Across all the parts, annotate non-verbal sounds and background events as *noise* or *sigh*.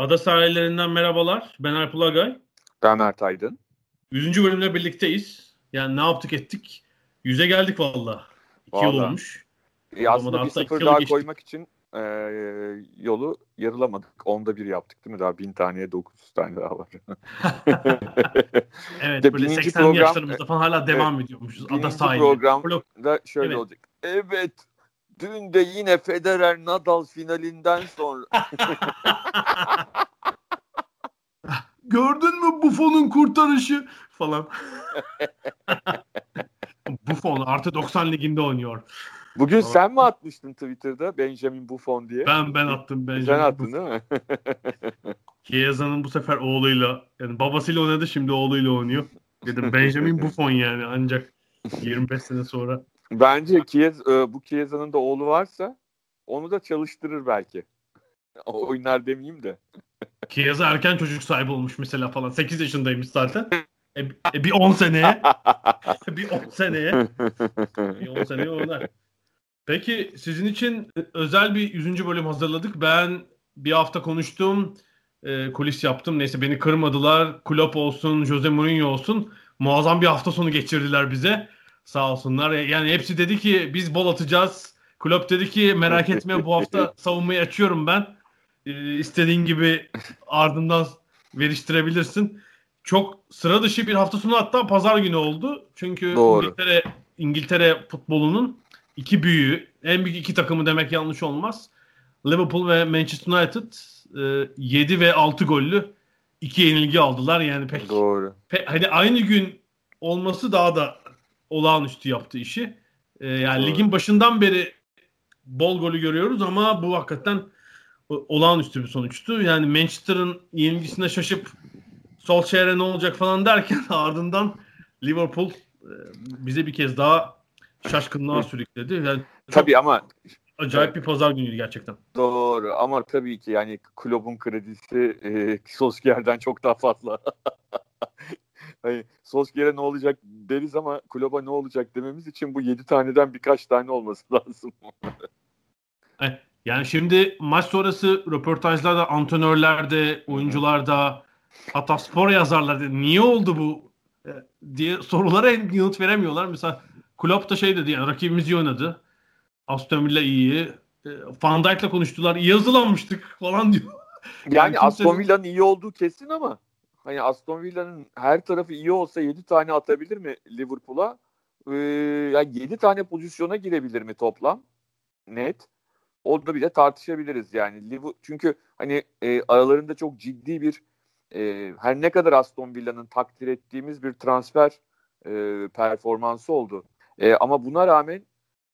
Ada sahillerinden merhabalar. Ben Alp Ulagay. Ben Mert Aydın. 100. bölümle birlikteyiz. Yani ne yaptık ettik? Yüze geldik valla. İki yıl Vallahi. olmuş. E, aslında bir sıfır daha geçtik. koymak için e, yolu yarılamadık. Onda bir yaptık değil mi? Daha bin taneye 900 tane daha var. *laughs* Evet De böyle bininci 80 program- yaşlarımızda falan hala devam ediyormuşuz. Ada sahili. program Blok- da şöyle Evet. olacak. Evet. Dün de yine Federer Nadal finalinden sonra *laughs* Gördün mü Buffon'un kurtarışı falan. *laughs* Buffon artı 90 liginde oynuyor. Bugün Tamam. sen mi atmıştın Twitter'da Benjamin Buffon diye? Ben ben attım bence. Sen attın değil mi? *laughs* Chiesa'nın bu sefer oğluyla yani babasıyla oynadı şimdi oğluyla oynuyor. Dedim Benjamin Buffon yani ancak 25 sene sonra. Bence Chies, e, bu Chiesa'nın da oğlu varsa onu da çalıştırır belki. *laughs* Oynar demeyeyim de. Chiesa erken çocuk sahibi olmuş mesela falan. 8 yaşındaymış zaten. E, e, bir 10 seneye *laughs* bir 10 seneye bir 10 seneye oynar. Peki sizin için özel bir 100. bölüm hazırladık. Ben bir hafta konuştum. E, kulis yaptım. Neyse beni kırmadılar. Klopp olsun, Jose Mourinho olsun. Muazzam bir hafta sonu geçirdiler bize. Sağ olsunlar. Yani hepsi dedi ki biz bol atacağız. Klopp dedi ki merak etme bu hafta *laughs* savunmayı açıyorum ben. E, istediğin gibi ardından veriştirebilirsin. Çok sıra dışı bir hafta sonu hatta pazar günü oldu. Çünkü Doğru. İngiltere, İngiltere futbolunun iki büyüğü, en büyük iki takımı demek yanlış olmaz. Liverpool ve Manchester United 7 ve 6 gollü iki yenilgi aldılar. Yani pek, Doğru. pe- hani aynı gün olması daha da olağanüstü yaptı işi. E, yani Doğru. ligin başından beri bol golü görüyoruz ama bu hakikaten olağanüstü bir sonuçtu. Yani Manchester'ın yenilgisine şaşıp Solskjaer'e ne olacak falan derken *laughs* ardından Liverpool e, bize bir kez daha şaşkınlığa sürükledi. Yani Tabii ama acayip bir pazar günüydü gerçekten. Doğru ama tabii ki yani kulübün kredisi e, Solskjaer'den çok daha fazla. *laughs* hani Solskjaer'e ne olacak deriz ama kulübe ne olacak dememiz için bu 7 taneden birkaç tane olması *laughs* lazım. Yani şimdi maç sonrası röportajlarda, antrenörlerde, oyuncularda, hatta spor yazarlarda niye oldu bu e, diye sorulara yanıt veremiyorlar. Mesela Klopp da şey dedi yani rakibimiz iyi oynadı. Aston Villa iyi. E, Van Dijk'la konuştular. İyi hazırlanmıştık falan diyor. Yani, Yani kimse- Aston Villa'nın iyi olduğu kesin ama hani Aston Villa'nın her tarafı iyi olsa 7 tane atabilir mi Liverpool'a? Ee, yani 7 tane pozisyona girebilir mi toplam? Net. Orada bile tartışabiliriz yani. Liver- Çünkü hani e, aralarında çok ciddi bir e, her ne kadar Aston Villa'nın takdir ettiğimiz bir transfer e, performansı oldu. E, ama buna rağmen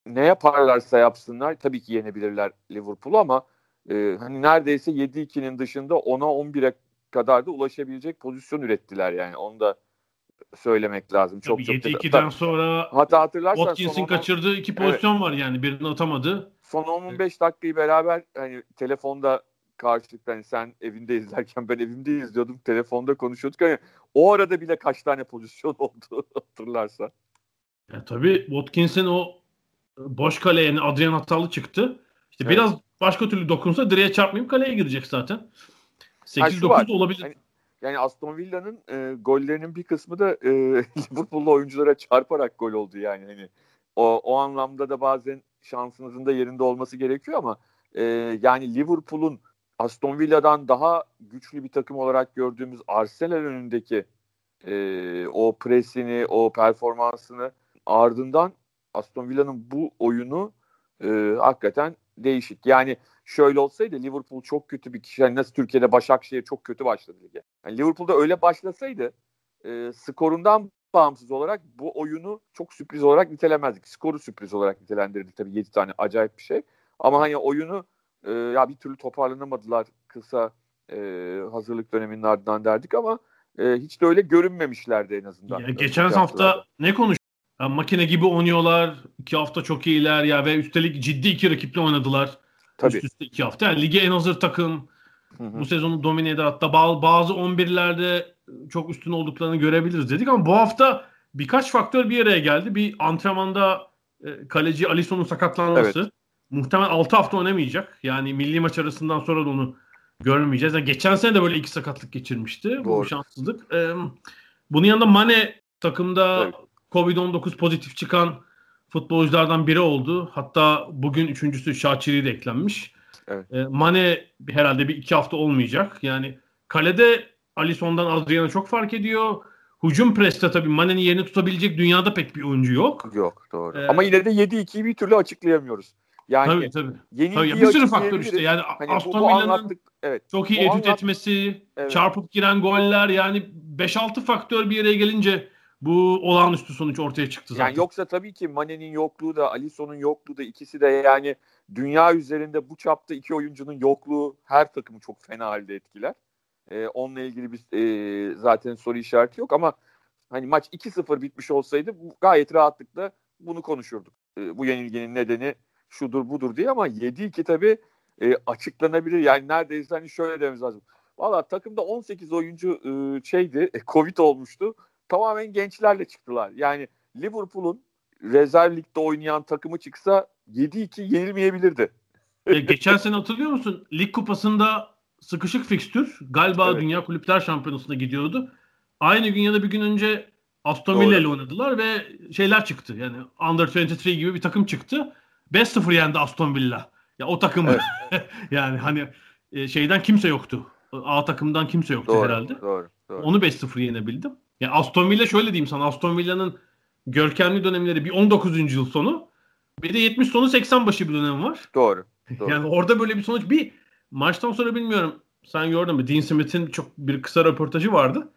ne yaparlarsa yapsınlar tabii ki yenebilirler Liverpool'u ama e, hani neredeyse 7-2'nin dışında 10'a 11'e kadar da ulaşabilecek pozisyon ürettiler yani. Onu da söylemek lazım. Çok Tabii çok 7-2'den sonra Hatta hatırlarsan Watkins'in kaçırdığı iki pozisyon var yani. Birini atamadı. son 10-15 dakikayı beraber hani telefonda karşılıklı hani sen evinde izlerken ben evimde izliyordum. Telefonda konuşuyorduk. Hani o arada bile kaç tane pozisyon *laughs* oldu hatırlarsan. Ya tabii Watkins'in o boş kale yani Adrian hatalı çıktı. İşte Evet. biraz başka türlü dokunsa direğe çarpmayıp kaleye girecek zaten. Ha, şu var. 8-9 da olabilir. Hani- Yani Aston Villa'nın e, gollerinin bir kısmı da e, *laughs* Liverpool'lu oyunculara çarparak gol oldu yani. Hani o, o anlamda da bazen şansınızın da yerinde olması gerekiyor ama e, yani Liverpool'un Aston Villa'dan daha güçlü bir takım olarak gördüğümüz Arsenal önündeki e, o presini, o performansını ardından Aston Villa'nın bu oyunu e, hakikaten değişik. Yani şöyle olsaydı Liverpool çok kötü bir kişi. Yani nasıl Türkiye'de Başakşehir çok kötü başladı lige. Yani Liverpool'da öyle başlasaydı e, skorundan bağımsız olarak bu oyunu çok sürpriz olarak nitelemezdik. Skoru sürpriz olarak nitelendirirdik tabii 7 tane acayip bir şey. Ama hani oyunu e, ya bir türlü toparlanamadılar kısa e, hazırlık döneminin ardından derdik ama e, hiç de öyle görünmemişlerdi en azından. Ya, geçen hafta ne konuş? Ya, makine gibi oynuyorlar. iki hafta çok iyiler ya ve üstelik ciddi iki rakiple oynadılar. Tabii. Üst üste iki hafta. Yani lige en hazır takım. Hı hı. Bu sezonu domine eder. Hatta bazı 11'lerde çok üstün olduklarını görebiliriz dedik ama bu hafta birkaç faktör bir araya geldi. Bir antrenmanda e, kaleci Alisson'un sakatlanması. Evet. Muhtemelen 6 hafta oynamayacak. Yani milli maç arasından sonra da onu görmeyeceğiz. Yani geçen sene de böyle iki sakatlık geçirmişti. Doğru. Bu şanssızlık. Ee, bunun yanında Mane takımda evet. Covid-19 pozitif çıkan futbolculardan biri oldu. Hatta bugün üçüncüsü Şaçiri de eklenmiş. Evet. Ee, Mane herhalde bir iki hafta olmayacak. Yani kalede Alisson'dan Adriana çok fark ediyor. Hücum preste tabii Mane'nin yerini tutabilecek dünyada pek bir oyuncu yok. Yok doğru. Ee, Ama yine de 7-2'yi bir türlü açıklayamıyoruz. Yani tabii tabii. Yeni tabii, bir sürü faktör işte. Yani hani Aston Villa'nın evet, çok iyi edit anlat... etmesi, evet. çarpıp giren goller yani 5-6 faktör bir araya gelince bu olağanüstü sonuç ortaya çıktı zaten. Yani yoksa tabii ki Mane'nin yokluğu da Alisson'un yokluğu da ikisi de yani dünya üzerinde bu çapta iki oyuncunun yokluğu her takımı çok fena halde etkiler. Ee, onunla ilgili bir e, zaten soru işareti yok ama hani maç 2-0 bitmiş olsaydı gayet rahatlıkla bunu konuşurduk. Ee, bu yenilginin nedeni şudur budur diye ama 7-2 tabii e, açıklanabilir. Yani neredeyse hani şöyle dememiz lazım. Valla takımda 18 oyuncu e, şeydi, e, Covid olmuştu. Tamamen gençlerle çıktılar. Yani Liverpool'un rezerv ligde oynayan takımı çıksa 7-2 yenilmeyebilirdi. E, geçen sene hatırlıyor musun? Lig kupasında sıkışık fikstür. Galiba evet. Dünya Kulüpler Şampiyonası'na gidiyordu. Aynı gün ya da bir gün önce Aston Villa ile oynadılar ve şeyler çıktı. Yani Under 23 gibi bir takım çıktı. 5-0 yendi Aston Villa. Ya o takımı evet. *laughs* yani hani e, şeyden kimse yoktu. A takımdan kimse yoktu doğru, herhalde. Doğru, doğru. Onu 5-0 yenebildim. Ya Aston Villa şöyle diyeyim sana. Aston Villa'nın görkemli dönemleri bir 19. yıl sonu bir de 70 sonu 80 başı bir dönem var. Doğru. *laughs* doğru. Yani orada böyle bir sonuç bir maçtan sonra bilmiyorum sen gördün mü Dean Smith'in çok bir kısa röportajı vardı.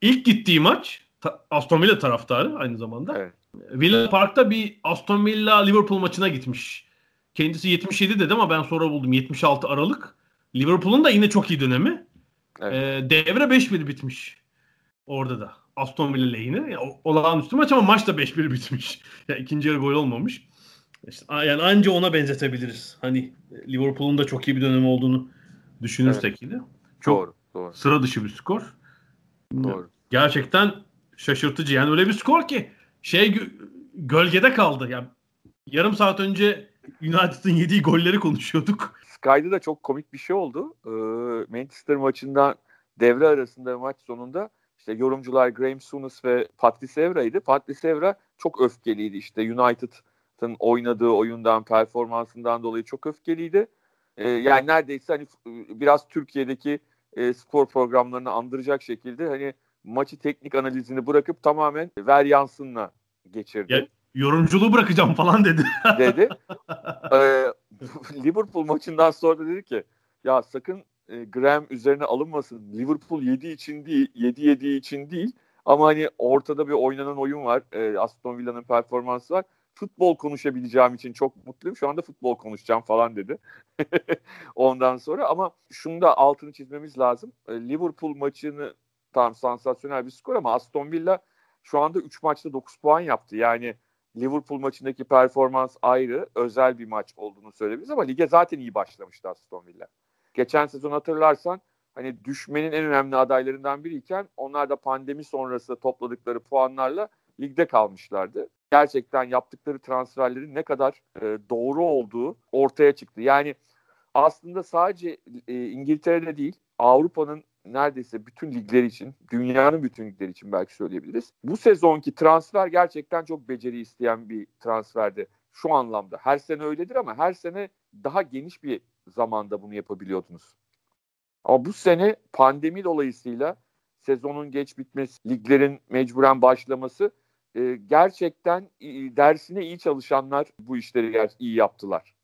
İlk gittiği maç Aston Villa taraftarı aynı zamanda. Evet. Villa Park'ta bir Aston Villa Liverpool maçına gitmiş. Kendisi 77 dedi ama ben sonra buldum 76 Aralık. Liverpool'un da yine çok iyi dönemi. Evet. Ee, devre 5-1 bitmiş. Orada da. Aston Villa lehine. Yani, olağanüstü maç ama maç da 5-1 *laughs* bitmiş. yani ikinci yarı gol olmamış. İşte, yani anca ona benzetebiliriz. Hani Liverpool'un da çok iyi bir dönemi olduğunu düşünürsek evet. yine. Çok doğru, doğru. sıra dışı bir skor. Doğru. Gerçekten şaşırtıcı. Yani öyle bir skor ki şey gölgede kaldı. Yani yarım saat önce United'ın yediği golleri konuşuyorduk. Sky'da da çok komik bir şey oldu. Ee, Manchester maçından devre arasında maç sonunda işte yorumcular Graham Souness ve Patrice Evra'ydı. Patrice Evra çok öfkeliydi işte United'ın oynadığı oyundan, performansından dolayı çok öfkeliydi. Ee, yani neredeyse hani biraz Türkiye'deki e, spor programlarını andıracak şekilde hani maçı teknik analizini bırakıp tamamen ver yansınla geçirdi. Ya, yorumculuğu bırakacağım falan dedi. dedi. *laughs* Ee, *laughs* Liverpool maçından sonra dedi ki ya sakın e, Graham üzerine alınmasın. Liverpool 7 için değil, 7 7 için değil. Ama hani ortada bir oynanan oyun var. E, Aston Villa'nın performansı var. Futbol konuşabileceğim için çok mutluyum. Şu anda futbol konuşacağım falan dedi. *laughs* Ondan sonra ama şunu da altını çizmemiz lazım. E, Liverpool maçını tam sansasyonel bir skor ama Aston Villa şu anda 3 maçta 9 puan yaptı. Yani Liverpool maçındaki performans ayrı, özel bir maç olduğunu söyleyebiliriz ama lige zaten iyi başlamıştı Aston Villa. Geçen sezon hatırlarsan hani düşmenin en önemli adaylarından biriyken onlar da pandemi sonrası topladıkları puanlarla ligde kalmışlardı. Gerçekten yaptıkları transferlerin ne kadar e, doğru olduğu ortaya çıktı. Yani aslında sadece e, İngiltere'de değil Avrupa'nın neredeyse bütün ligler için, dünyanın bütün ligleri için belki söyleyebiliriz. Bu sezonki transfer gerçekten çok beceri isteyen bir transferdi şu anlamda. Her sene öyledir ama her sene daha geniş bir zamanda bunu yapabiliyordunuz. Ama bu sene pandemi dolayısıyla sezonun geç bitmesi, liglerin mecburen başlaması e, gerçekten e, dersine iyi çalışanlar bu işleri iyi yaptılar.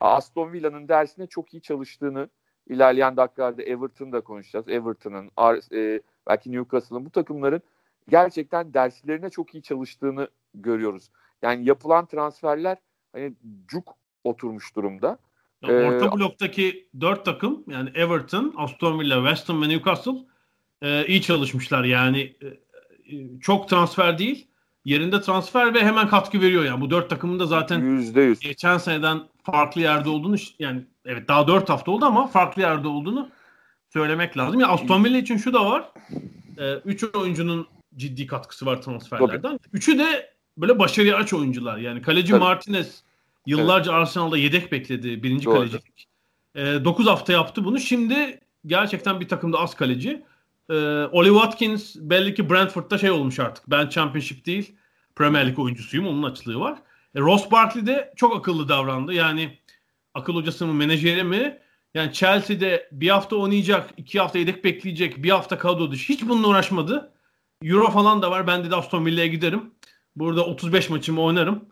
Aston Villa'nın dersine çok iyi çalıştığını ilerleyen dakikalarda Everton'da konuşacağız. Everton'ın, e, belki Newcastle'ın bu takımların gerçekten derslerine çok iyi çalıştığını görüyoruz. Yani yapılan transferler hani cuk oturmuş durumda. Ya orta ee, bloktaki dört takım yani Everton, Aston Villa, West Ham ve Newcastle e, iyi çalışmışlar. Yani e, e çok transfer değil. Yerinde transfer ve hemen katkı veriyor yani. Bu dört takımın da zaten %100. geçen seneden farklı yerde olduğunu yani evet daha dört hafta oldu ama farklı yerde olduğunu söylemek lazım. Ya yani Aston Villa için şu da var. E, üç oyuncunun ciddi katkısı var transferlerden. Tabii. Üçü de böyle başarıya aç oyuncular. Yani kaleci Tabii. Martinez Yıllarca evet. Arsenal'da yedek bekledi birinci Doğru. kalecilik. E, ee, 9 hafta yaptı bunu. Şimdi gerçekten bir takımda az kaleci. E, Oli Watkins belli ki Brentford'da şey olmuş artık. Ben Championship değil Premier League oyuncusuyum. Onun açlığı var. E, Ross Barkley de çok akıllı davrandı. Yani akıl hocası mı menajeri mi? Yani Chelsea'de bir hafta oynayacak, iki hafta yedek bekleyecek, bir hafta kadro dışı. Hiç bununla uğraşmadı. Euro falan da var. Ben de Aston Villa'ya giderim. Burada 35 maçımı oynarım.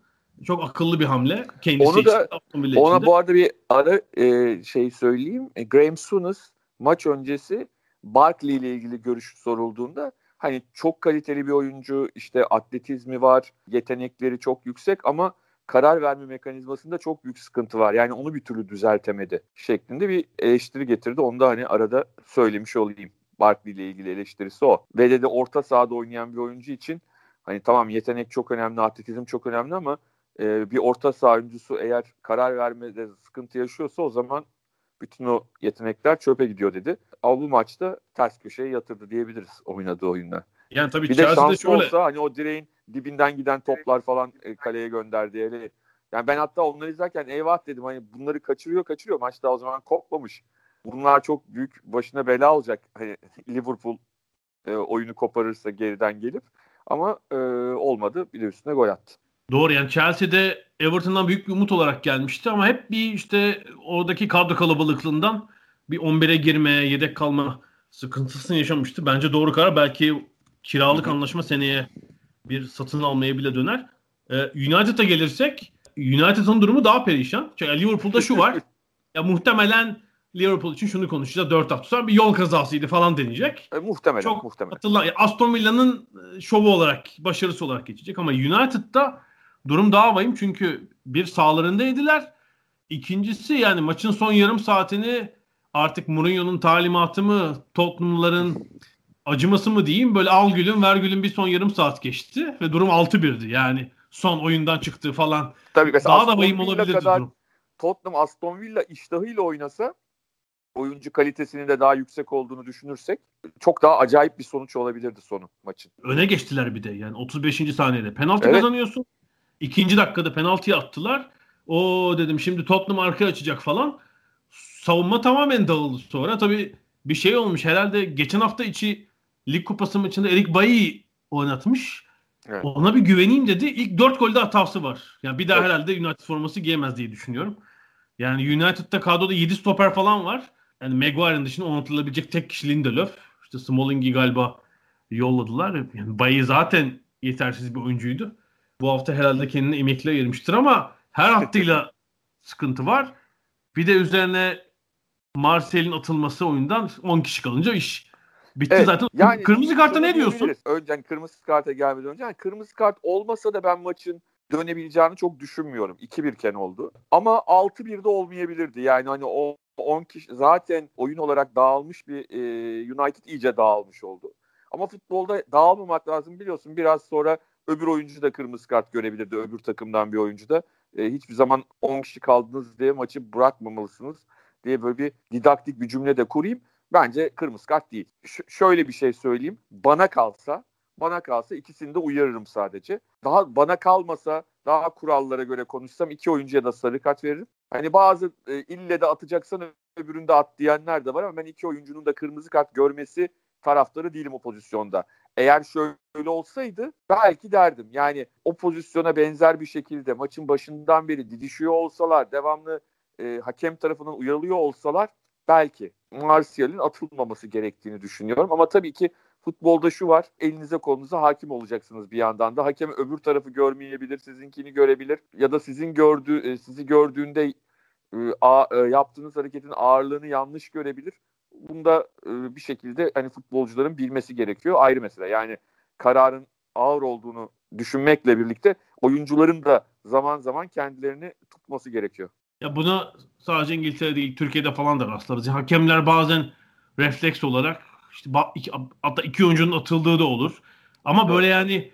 Çok akıllı bir hamle. Kendisi Onu da için, ona içinde. bu arada bir ara e, şey söyleyeyim. E, Graham Souness maç öncesi Barkley ile ilgili görüş sorulduğunda hani çok kaliteli bir oyuncu, işte atletizmi var, yetenekleri çok yüksek ama karar verme mekanizmasında çok büyük sıkıntı var. Yani onu bir türlü düzeltemedi şeklinde bir eleştiri getirdi. Onu da hani arada söylemiş olayım. Barkley ile ilgili eleştirisi o. Ve de, de orta sahada oynayan bir oyuncu için hani tamam yetenek çok önemli, atletizm çok önemli ama e, bir orta saha oyuncusu eğer karar vermede sıkıntı yaşıyorsa o zaman bütün o yetenekler çöpe gidiyor dedi. Ama bu maçta ters köşeye yatırdı diyebiliriz oynadığı oyunda. Yani tabii bir de şanslı şöyle... olsa hani o direğin dibinden giden toplar falan e, kaleye gönderdi. Yani, yani ben hatta onları izlerken eyvah dedim hani bunları kaçırıyor kaçırıyor. Maçta o zaman kopmamış. Bunlar çok büyük başına bela olacak. Hani *laughs* Liverpool e, oyunu koparırsa geriden gelip ama e, olmadı. Bir de üstüne gol attı. Doğru yani Chelsea'de Everton'dan büyük bir umut olarak gelmişti ama hep bir işte oradaki kadro kalabalıklığından bir 11'e girme, yedek kalma sıkıntısını yaşamıştı. Bence doğru karar. Belki kiralık anlaşma seneye bir satın almaya bile döner. Ee, United'a gelirsek United'ın durumu daha perişan. Çünkü Liverpool'da şu var. *laughs* ya muhtemelen Liverpool için şunu konuşacağız. 4 hafta sonra bir yol kazasıydı falan deneyecek. E, muhtemelen. Çok muhtemelen. Hatırla, Aston Villa'nın e, şovu olarak, başarısı olarak geçecek ama United'da durum daha vahim çünkü bir sağlarındaydılar. İkincisi yani maçın son yarım saatini artık Mourinho'nun talimatı mı, Tottenham'ların acıması mı diyeyim böyle al gülüm ver gülüm bir son yarım saat geçti ve durum 6-1'di. Yani son oyundan çıktı falan. Tabii mesela daha Aston da vahim olabilirdi durum. Tottenham Aston Villa iştahıyla oynasa oyuncu kalitesinin de daha yüksek olduğunu düşünürsek çok daha acayip bir sonuç olabilirdi sonu maçın. Öne geçtiler bir de yani 35. saniyede penaltı evet. kazanıyorsun. İkinci dakikada penaltıyı attılar. O dedim şimdi Tottenham arkaya açacak falan. Savunma tamamen dağıldı sonra. Tabii bir şey olmuş. Herhalde geçen hafta içi Lig Kupası maçında Erik Bayi oynatmış. Evet. Ona bir güveneyim dedi. İlk dört golde hatası var. Yani bir daha evet. herhalde United forması giyemez diye düşünüyorum. Yani United'da kadroda 7 stoper falan var. Yani Maguire'ın dışında oynatılabilecek tek kişi Lindelöf. İşte Smalling'i galiba yolladılar. Yani Bayi zaten yetersiz bir oyuncuydu. Bu hafta herhalde kendini emekliye ayırmıştır ama her hattıyla sıkıntı var. Bir de üzerine Marcel'in atılması oyundan 10 kişi kalınca iş bitti evet, zaten. Yani kırmızı kartta ne diyorsun? Önce yani kırmızı karta gelmeden önce yani kırmızı kart olmasa da ben maçın dönebileceğini çok düşünmüyorum. 2-1 iken oldu. Ama 6-1'de olmayabilirdi. Yani hani o 10 kişi zaten oyun olarak dağılmış bir e, United iyice dağılmış oldu. Ama futbolda dağılmamak lazım biliyorsun. Biraz sonra öbür oyuncu da kırmızı kart görebilirdi. Öbür takımdan bir oyuncu da. E, hiçbir zaman 10 kişi kaldınız diye maçı bırakmamalısınız diye böyle bir didaktik bir cümle de kurayım. Bence kırmızı kart değil. Ş- şöyle bir şey söyleyeyim. Bana kalsa bana kalsa ikisini de uyarırım sadece. Daha bana kalmasa daha kurallara göre konuşsam iki oyuncuya da sarı kart veririm. Hani bazı e, ille de atacaksan öbüründe at diyenler de var ama ben iki oyuncunun da kırmızı kart görmesi taraftarı değilim o pozisyonda. Eğer şöyle olsaydı belki derdim. Yani o pozisyona benzer bir şekilde maçın başından beri didişiyor olsalar, devamlı e, hakem tarafından uyarılıyor olsalar belki Martial'in atılmaması gerektiğini düşünüyorum. Ama tabii ki futbolda şu var. Elinize kolunuza hakim olacaksınız bir yandan da. Hakem öbür tarafı görmeyebilir, sizinkini görebilir ya da sizin gördüğü e, sizi gördüğünde e, e, yaptığınız hareketin ağırlığını yanlış görebilir bunda e, bir şekilde hani futbolcuların bilmesi gerekiyor. Ayrı mesele. Yani kararın ağır olduğunu düşünmekle birlikte oyuncuların da zaman zaman kendilerini tutması gerekiyor. Ya buna sadece İngiltere değil Türkiye'de falan da rastlarız. Hakemler bazen refleks olarak işte iki, hatta iki oyuncunun atıldığı da olur. Ama böyle yani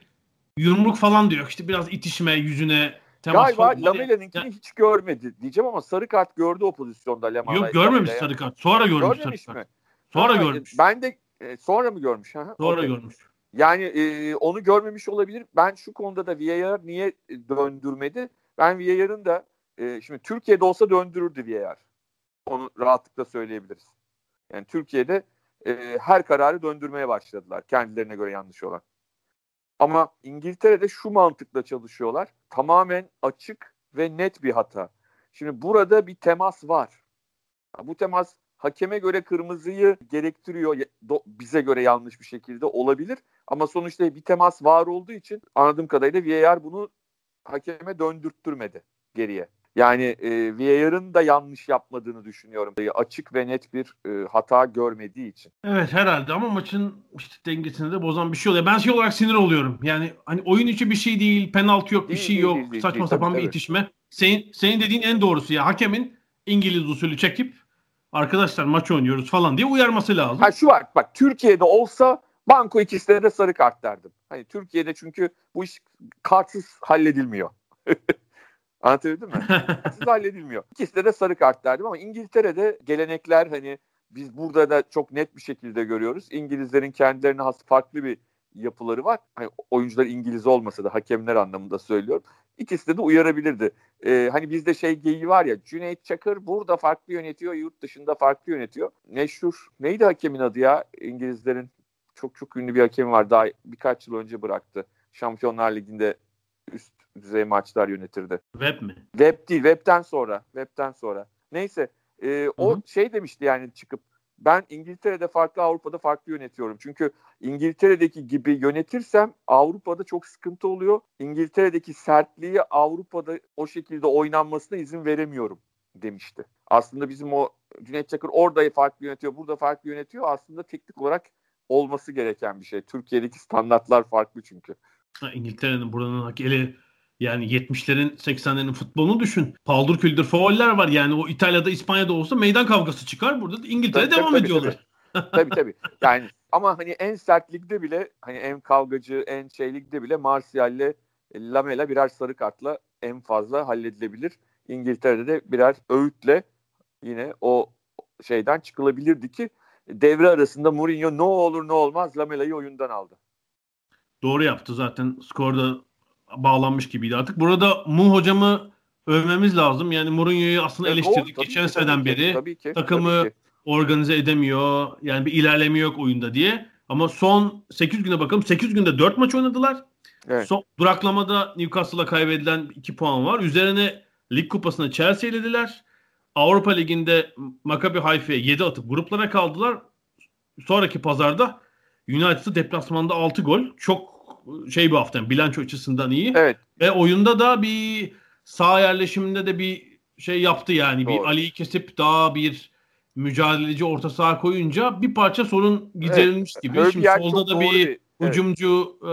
yumruk falan diyor. İşte biraz itişme yüzüne temas Galiba Lamela'nınkini ya, hiç görmedi diyeceğim ama sarı kart gördü o pozisyonda Lamela. Yok görmemiş Lamela sarı kart. Sonra görmüş Görmemiş sarı kart. Mi? Sonra ha, görmüş. Ben de e, sonra mı görmüş? Ha? Sonra okay. görmüş. Yani e, onu görmemiş olabilir. Ben şu konuda da VAR niye döndürmedi? Ben VAR'ın da e, şimdi Türkiye'de olsa döndürürdü VAR. Onu rahatlıkla söyleyebiliriz. Yani Türkiye'de e, her kararı döndürmeye başladılar kendilerine göre yanlış olan. Ama İngiltere'de şu mantıkla çalışıyorlar. Tamamen açık ve net bir hata. Şimdi burada bir temas var. Bu temas hakeme göre kırmızıyı gerektiriyor. Bize göre yanlış bir şekilde olabilir. Ama sonuçta bir temas var olduğu için anladığım kadarıyla VAR bunu hakeme döndürttürmedi geriye. Yani e, VAR'ın da yanlış yapmadığını düşünüyorum. E, açık ve net bir e, hata görmediği için. Evet herhalde ama maçın işte dengesini de bozan bir şey oluyor. Ben şey olarak sinir oluyorum. Yani hani oyun içi bir şey değil, penaltı yok, değil, bir şey değil, yok, değil, saçma değil, sapan tabii, bir tabii. itişme. Senin, senin dediğin en doğrusu ya hakemin İngiliz usulü çekip arkadaşlar maç oynuyoruz falan diye uyarması lazım. Ha şu var bak Türkiye'de olsa banko ikisine de sarı kart derdim. Hani Türkiye'de çünkü bu iş kartsız halledilmiyor. *laughs* Anlatabildim mi? *laughs* Siz halledilmiyor. İkisinde de sarı kart derdim ama İngiltere'de gelenekler hani biz burada da çok net bir şekilde görüyoruz. İngilizlerin kendilerine has farklı bir yapıları var. Hani oyuncular İngiliz olmasa da hakemler anlamında söylüyorum. İkisi de uyarabilirdi. Ee, hani bizde şey geyiği var ya Cüneyt Çakır burada farklı yönetiyor, yurt dışında farklı yönetiyor. Meşhur neydi hakemin adı ya İngilizlerin? Çok çok ünlü bir hakem var. Daha birkaç yıl önce bıraktı. Şampiyonlar Ligi'nde üst düzey maçlar yönetirdi. Web mi? Web değil. Web'ten sonra. Web'ten sonra. Neyse. E, o Hı-hı. şey demişti yani çıkıp ben İngiltere'de farklı Avrupa'da farklı yönetiyorum. Çünkü İngiltere'deki gibi yönetirsem Avrupa'da çok sıkıntı oluyor. İngiltere'deki sertliği Avrupa'da o şekilde oynanmasına izin veremiyorum demişti. Aslında bizim o Cüneyt Çakır orada farklı yönetiyor, burada farklı yönetiyor. Aslında teknik olarak olması gereken bir şey. Türkiye'deki standartlar farklı çünkü. İngiltere'nin buranın ele yani 70'lerin 80'lerin futbolunu düşün. Paldır küldür fauller var. Yani o İtalya'da İspanya'da olsa meydan kavgası çıkar. Burada da İngiltere tabii, devam tabii, ediyorlar. Tabii. tabii tabii. *laughs* Yani ama hani en sert ligde bile hani en kavgacı en şey ligde bile Martial'le Lamela birer sarı kartla en fazla halledilebilir. İngiltere'de de birer öğütle yine o şeyden çıkılabilirdi ki devre arasında Mourinho ne olur ne olmaz Lamela'yı oyundan aldı. Doğru yaptı zaten skorda bağlanmış gibiydi artık. Burada Mu hocamı övmemiz lazım. Yani Mourinho'yu aslında evet, eleştirdik. Geçen seneden beri tabii ki, takımı tabii ki. organize edemiyor. Yani bir ilerleme yok oyunda diye. Ama son 8 güne bakalım. 8 günde 4 maç oynadılar. Evet. Son, duraklamada Newcastle'a kaybedilen 2 puan var. Üzerine lig kupasını Chelsea elediler. Avrupa Ligi'nde Maccabi Haifa'ya 7 atıp gruplara kaldılar. Sonraki pazarda United'ı deplasmanda 6 gol. Çok şey bir hafta bilanço açısından iyi. Evet. Ve oyunda da bir sağ yerleşiminde de bir şey yaptı yani. Doğru. Bir Ali'yi kesip daha bir mücadeleci orta saha koyunca bir parça sorun giderilmiş evet. gibi. Şimdi solda da bir evet. hücumcu e,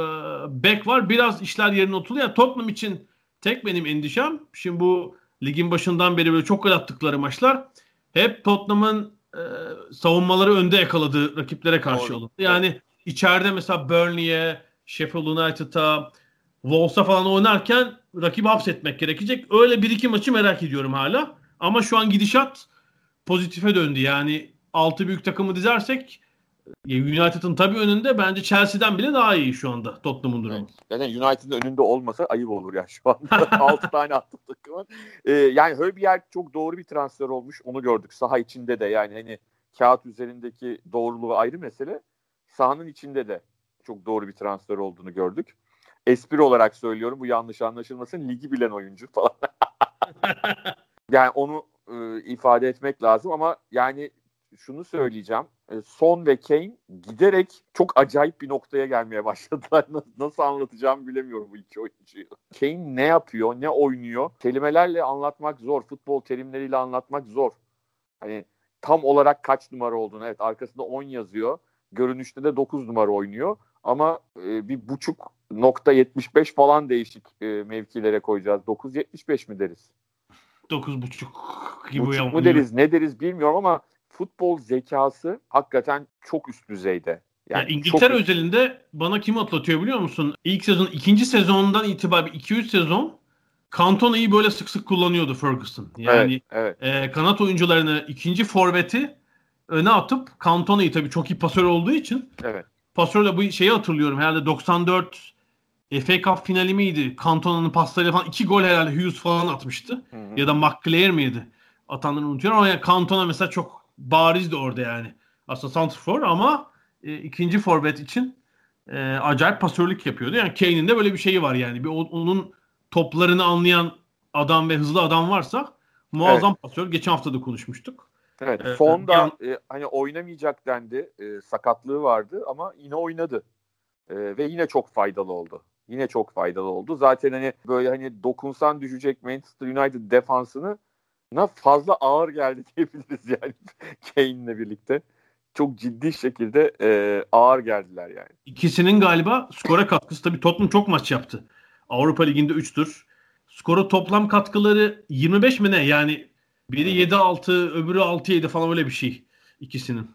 bek var. Biraz işler yerine oturuyor. Yani Tottenham için tek benim endişem. Şimdi bu ligin başından beri böyle çok gol attıkları maçlar hep Tottenham'ın e, savunmaları önde yakaladığı rakiplere karşı Doğru. oldu. Yani evet. içeride mesela Burnley'e Sheffield United'a, Wolves'a falan oynarken rakibi hapsetmek gerekecek. Öyle bir iki maçı merak ediyorum hala. Ama şu an gidişat pozitife döndü. Yani altı büyük takımı dizersek United'ın tabii önünde bence Chelsea'den bile daha iyi şu anda Tottenham'ın durumu. Zaten United'ın önünde olmasa ayıp olur ya şu anda. *laughs* 6 tane attı takımın. Ee, yani Höbier çok doğru bir transfer olmuş. Onu gördük. Saha içinde de yani hani kağıt üzerindeki doğruluğu ayrı mesele. Sahanın içinde de çok doğru bir transfer olduğunu gördük. Espri olarak söylüyorum bu yanlış anlaşılmasın ligi bilen oyuncu falan. *laughs* yani onu e, ifade etmek lazım ama yani şunu söyleyeceğim. E, Son ve Kane giderek çok acayip bir noktaya gelmeye başladılar. Nasıl anlatacağımı bilemiyorum bu iki oyuncuyu. Kane ne yapıyor, ne oynuyor? Kelimelerle anlatmak zor. Futbol terimleriyle anlatmak zor. Hani tam olarak kaç numara olduğunu. Evet arkasında 10 yazıyor. Görünüşte de 9 numara oynuyor. Ama e, bir buçuk nokta 75 falan değişik e, mevkilere koyacağız. 9.75 mi deriz? 9.5 gibi Buçuk mu deriz ne deriz bilmiyorum ama futbol zekası hakikaten çok üst düzeyde. Yani ya İngiltere çok... özelinde bana kim atlatıyor biliyor musun? İlk sezon, ikinci sezondan itibaren 2-3 sezon Cantona'yı böyle sık sık kullanıyordu Ferguson. Yani evet, evet. E, kanat oyuncularını ikinci forveti öne atıp Cantona'yı tabii çok iyi pasör olduğu için evet. Pasörle bu şeyi hatırlıyorum. Herhalde 94 FA Cup finali miydi? Cantona'nın paslarıyla falan iki gol herhalde Hughes falan atmıştı. Hı hı. Ya da McClair miydi? Atanları unutuyorum ama yani Cantona mesela çok barizdi orada yani. Aslında Santrfor ama e, ikinci forvet için e, acayip pasörlük yapıyordu. Yani Kane'in de böyle bir şeyi var yani. Bir onun toplarını anlayan adam ve hızlı adam varsa muazzam evet. pasör. Geçen hafta da konuşmuştuk. Evet. Ee, Fonda yan... e, hani oynamayacak dendi. E, sakatlığı vardı ama yine oynadı. E, ve yine çok faydalı oldu. Yine çok faydalı oldu. Zaten hani böyle hani dokunsan düşecek Manchester United defansını fazla ağır geldi *laughs* diyebiliriz yani *laughs* Kane'le birlikte. Çok ciddi şekilde e, ağır geldiler yani. İkisinin galiba skora katkısı tabii Tottenham çok maç yaptı. Avrupa Ligi'nde 3'tür. Skora toplam katkıları 25 mi ne? Yani biri 7-6 öbürü 6-7 falan öyle bir şey ikisinin.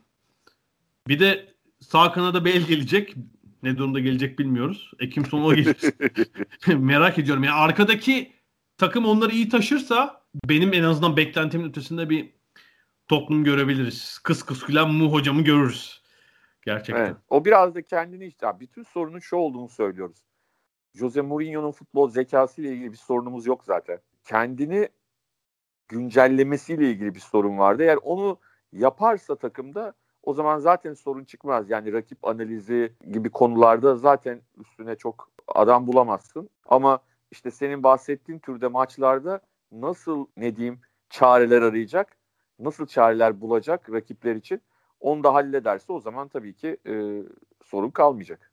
Bir de sağ kanada Bale gelecek. Ne durumda gelecek bilmiyoruz. Ekim sonu o gelir. *laughs* Merak ediyorum. Yani arkadaki takım onları iyi taşırsa benim en azından beklentimin ötesinde bir toplum görebiliriz. Kıs kıs gülen Mu hocamı görürüz. Gerçekten. Evet. O biraz da kendini işte bütün sorunun şu olduğunu söylüyoruz. Jose Mourinho'nun futbol zekası ile ilgili bir sorunumuz yok zaten. Kendini güncellemesiyle ilgili bir sorun vardı. Eğer onu yaparsa takımda o zaman zaten sorun çıkmaz. Yani rakip analizi gibi konularda zaten üstüne çok adam bulamazsın. Ama işte senin bahsettiğin türde maçlarda nasıl ne diyeyim çareler arayacak, nasıl çareler bulacak rakipler için onu da hallederse o zaman tabii ki e, sorun kalmayacak.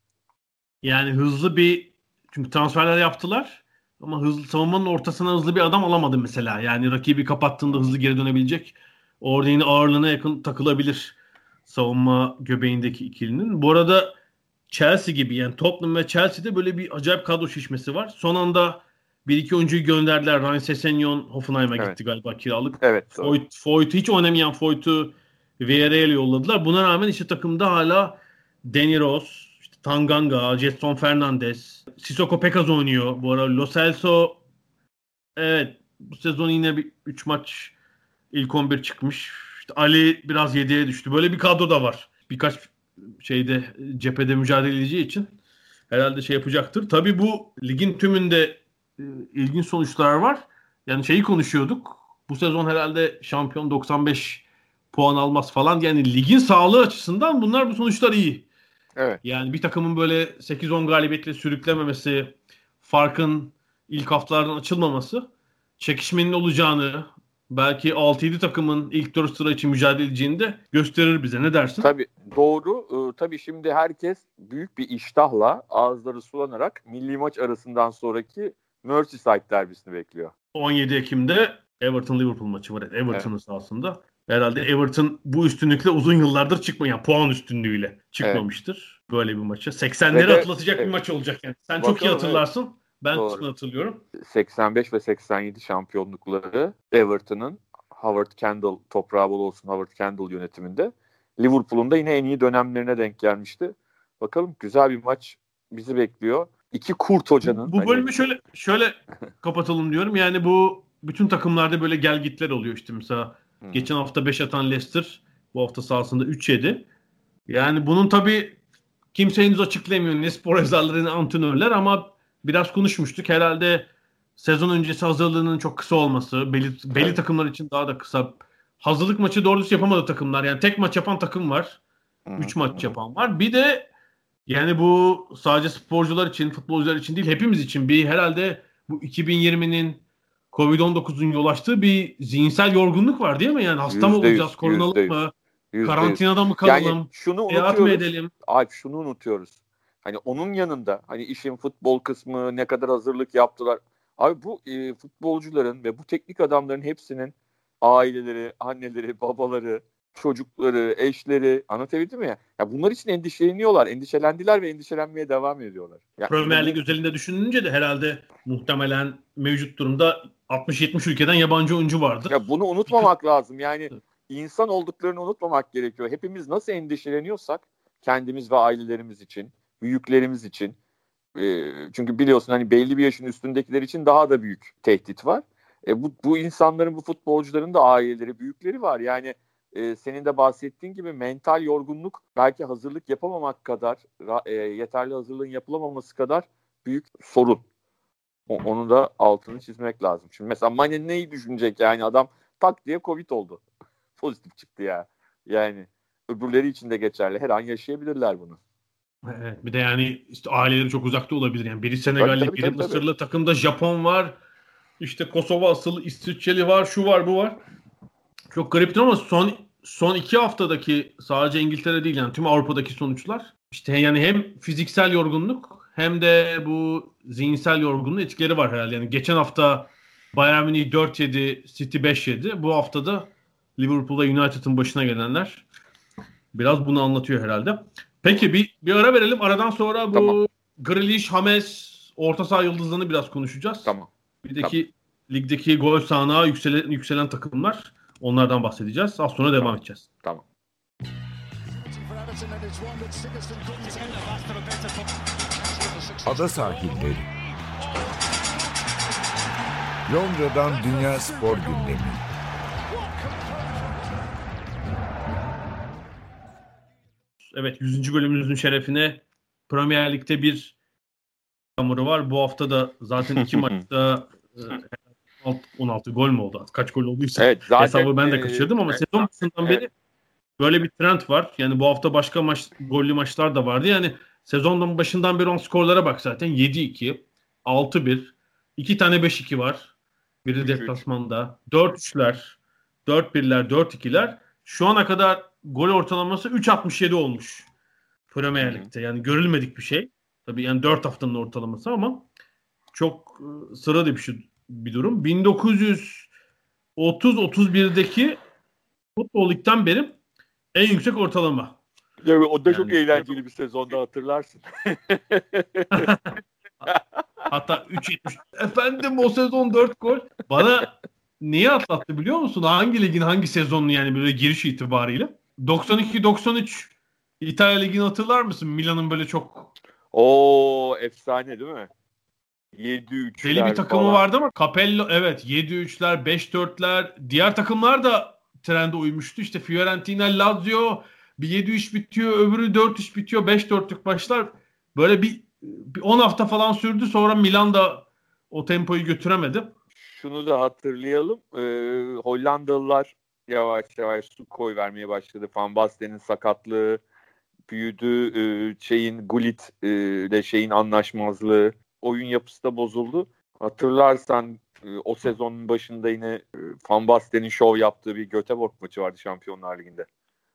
Yani hızlı bir çünkü transferler yaptılar ama hızlı savunmanın ortasına hızlı bir adam alamadı mesela. Yani rakibi kapattığında hızlı geri dönebilecek. Orada yine ağırlığına yakın takılabilir savunma göbeğindeki ikilinin. Bu arada Chelsea gibi yani Tottenham ve Chelsea'de böyle bir acayip kadro şişmesi var. Son anda bir iki oyuncuyu gönderdiler. Ryan Sessegnon Hoffenheim'a evet. gitti galiba kiralık. Evet. Foyt, Foyt hiç oynamayan Foyt'u Villarreal'e yolladılar. Buna rağmen işte takımda hala Danny Rose, Tanganga, Jetson Fernandez, Sissoko Pekaz oynuyor. Bu arada Lo Celso evet bu sezon yine bir 3 maç ilk 11 çıkmış. İşte Ali biraz 7'ye düştü. Böyle bir kadro da var. Birkaç şeyde cephede mücadele edeceği için herhalde şey yapacaktır. Tabii bu ligin tümünde e, ilginç sonuçlar var. Yani şeyi konuşuyorduk. Bu sezon herhalde şampiyon 95 puan almaz falan. Yani ligin sağlığı açısından bunlar bu sonuçlar iyi. Evet. Yani bir takımın böyle 8-10 galibiyetle sürüklememesi, farkın ilk haftalardan açılmaması, çekişmenin olacağını, belki 6-7 takımın ilk 4 sıra için mücadele edeceğini de gösterir bize. Ne dersin? Tabii doğru. Ee, tabii şimdi herkes büyük bir iştahla ağızları sulanarak milli maç arasından sonraki Merseyside derbisini bekliyor. 17 Ekim'de Everton Liverpool maçı var. Everton'ın evet. sahasında. Herhalde Everton bu üstünlükle uzun yıllardır çıkmıyor. Yani puan üstünlüğüyle çıkmamıştır evet. böyle bir maça. 80'leri atlatacak evet. bir maç olacak yani. Sen Bakalım, çok iyi hatırlarsın. Evet. Ben Doğru. hatırlıyorum. 85 ve 87 şampiyonlukları Everton'ın Howard Kendall toprağı bol olsun Howard Kendall yönetiminde. Liverpool'un da yine en iyi dönemlerine denk gelmişti. Bakalım güzel bir maç bizi bekliyor. İki kurt hocanın. Bu bölümü hani... şöyle şöyle kapatalım diyorum. Yani bu bütün takımlarda böyle gel gitler oluyor işte mesela. Hmm. Geçen hafta 5 atan Leicester bu hafta sahasında 3 yedi. Yani bunun tabi kimse henüz açıklayamıyor ne spor yazarları ne antrenörler ama biraz konuşmuştuk. Herhalde sezon öncesi hazırlığının çok kısa olması, belli, belli evet. takımlar için daha da kısa. Hazırlık maçı doğrusu yapamadı takımlar. Yani tek maç yapan takım var. 3 maç yapan var. Bir de yani bu sadece sporcular için, futbolcular için değil hepimiz için bir herhalde bu 2020'nin Covid-19'un yol açtığı bir zihinsel yorgunluk var değil mi? Yani hasta mı olacağız, korunalı mı? Karantinada mı kalalım? Yani şunu unutuyoruz. mı edelim? Alp şunu unutuyoruz. Hani onun yanında hani işin futbol kısmı ne kadar hazırlık yaptılar. Abi bu e, futbolcuların ve bu teknik adamların hepsinin aileleri, anneleri, babaları çocukları, eşleri anlatabildim mi ya? ya? Bunlar için endişeleniyorlar. Endişelendiler ve endişelenmeye devam ediyorlar. Ya, Premier Lig özelinde düşününce de herhalde muhtemelen mevcut durumda 60-70 ülkeden yabancı oyuncu vardır. Ya bunu unutmamak lazım. Yani insan olduklarını unutmamak gerekiyor. Hepimiz nasıl endişeleniyorsak kendimiz ve ailelerimiz için, büyüklerimiz için. E, çünkü biliyorsun hani belli bir yaşın üstündekiler için daha da büyük tehdit var. E, bu, bu insanların, bu futbolcuların da aileleri, büyükleri var. Yani e, senin de bahsettiğin gibi mental yorgunluk belki hazırlık yapamamak kadar, e, yeterli hazırlığın yapılamaması kadar büyük sorun. O, onu da altını çizmek lazım. Şimdi mesela Mane neyi düşünecek yani adam tak diye Covid oldu. *laughs* Pozitif çıktı ya. Yani öbürleri için de geçerli. Her an yaşayabilirler bunu. Evet, bir de yani işte aileleri çok uzakta olabilir. Yani biri Senegalli, biri tabii, Mısırlı tabii. takımda Japon var. İşte Kosova asıllı İsviçreli var, şu var, bu var. Çok gariptir ama son son iki haftadaki sadece İngiltere değil yani tüm Avrupa'daki sonuçlar işte yani hem fiziksel yorgunluk hem de bu zihinsel yorgunluğun etkileri var herhalde. Yani geçen hafta Bayern Münih 4-7, City 5-7. Bu haftada Liverpool'da United'ın başına gelenler biraz bunu anlatıyor herhalde. Peki bir, bir ara verelim. Aradan sonra bu tamam. Grealish, Hames, orta saha yıldızlarını biraz konuşacağız. Tamam. Bir de ki ligdeki gol sahnağı yükselen, yükselen takımlar. Onlardan bahsedeceğiz. Az sonra devam tamam. edeceğiz. Tamam. Ada sahilleri. Londra'dan Dünya Spor Gündemi. Evet 100. bölümümüzün şerefine Premier Lig'de bir hamuru var. Bu hafta da zaten iki *laughs* maçta 16 gol mü oldu? Kaç gol olduysa evet, zaten, hesabı ben de kaçırdım ama e, sezon başından evet. beri böyle bir trend var. Yani bu hafta başka maç gollü maçlar da vardı. Yani sezonun başından beri on skorlara bak zaten 7-2, 6-1, 2 tane 5-2 var. Biri 3-3. deplasmanda. 4-3'ler, 4-1'ler, 4-2'ler. Şu ana kadar gol ortalaması 3.67 olmuş Premier Lig'de. Yani görülmedik bir şey. Tabii yani 4 haftanın ortalaması ama çok ıı, sıra bir şey bir durum. 1930-31'deki Futbol Lig'den beri en yüksek ortalama. Ya, o da yani, çok eğlenceli bir sezonda hatırlarsın. *laughs* Hatta 3.70. Efendim o sezon 4 gol. Bana niye atlattı biliyor musun? Hangi ligin hangi sezonunu yani böyle giriş itibariyle? 92-93 İtalya Ligi'ni hatırlar mısın? Milan'ın böyle çok o efsane değil mi? 7-3'ler Deli bir takımı falan. vardı ama Capello evet 7-3'ler 5-4'ler diğer takımlar da trende uymuştu. İşte Fiorentina, Lazio bir 7-3 bitiyor öbürü 4-3 bitiyor 5-4'lük maçlar böyle bir, bir 10 hafta falan sürdü sonra Milan da o tempoyu götüremedi. Şunu da hatırlayalım ee, Hollandalılar yavaş yavaş su koy vermeye başladı. Van Basten'in sakatlığı büyüdü. E, şeyin Gullit ile şeyin anlaşmazlığı oyun yapısı da bozuldu. Hatırlarsan e, o sezonun başında yine e, Van Basten'in şov yaptığı bir Göteborg maçı vardı Şampiyonlar Ligi'nde.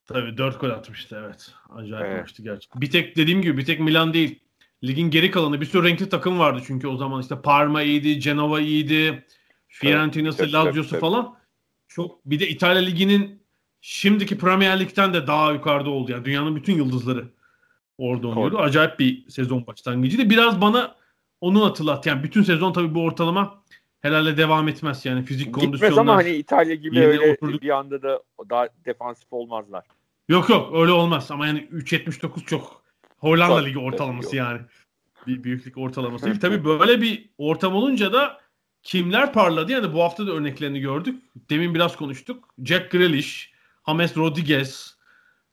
Tabii 4 gol atmıştı evet. Acayip evet. maçtı gerçekten. Bir tek dediğim gibi bir tek Milan değil. Ligin geri kalanı bir sürü renkli takım vardı çünkü o zaman işte Parma iyiydi, Genova iyiydi, Fiorentina'sı, evet, Lazio'su falan. Çok bir de İtalya Ligi'nin şimdiki Premier Lig'den de daha yukarıda oldu. Yani dünyanın bütün yıldızları orada oynuyordu. Acayip bir sezon başlangıcıydı. Biraz bana onu hatırlat. Yani bütün sezon tabii bu ortalama herhalde devam etmez. Yani fizik Gitmez kondisyonlar. Gitmez ama hani İtalya gibi öyle oturduk. bir anda da daha defansif olmazlar. Yok yok öyle olmaz ama yani 3.79 çok Hollanda Ligi ortalaması yani. Bir büyüklük ortalaması. *laughs* tabii böyle bir ortam olunca da kimler parladı? Yani bu hafta da örneklerini gördük. Demin biraz konuştuk. Jack Grealish, James Rodriguez,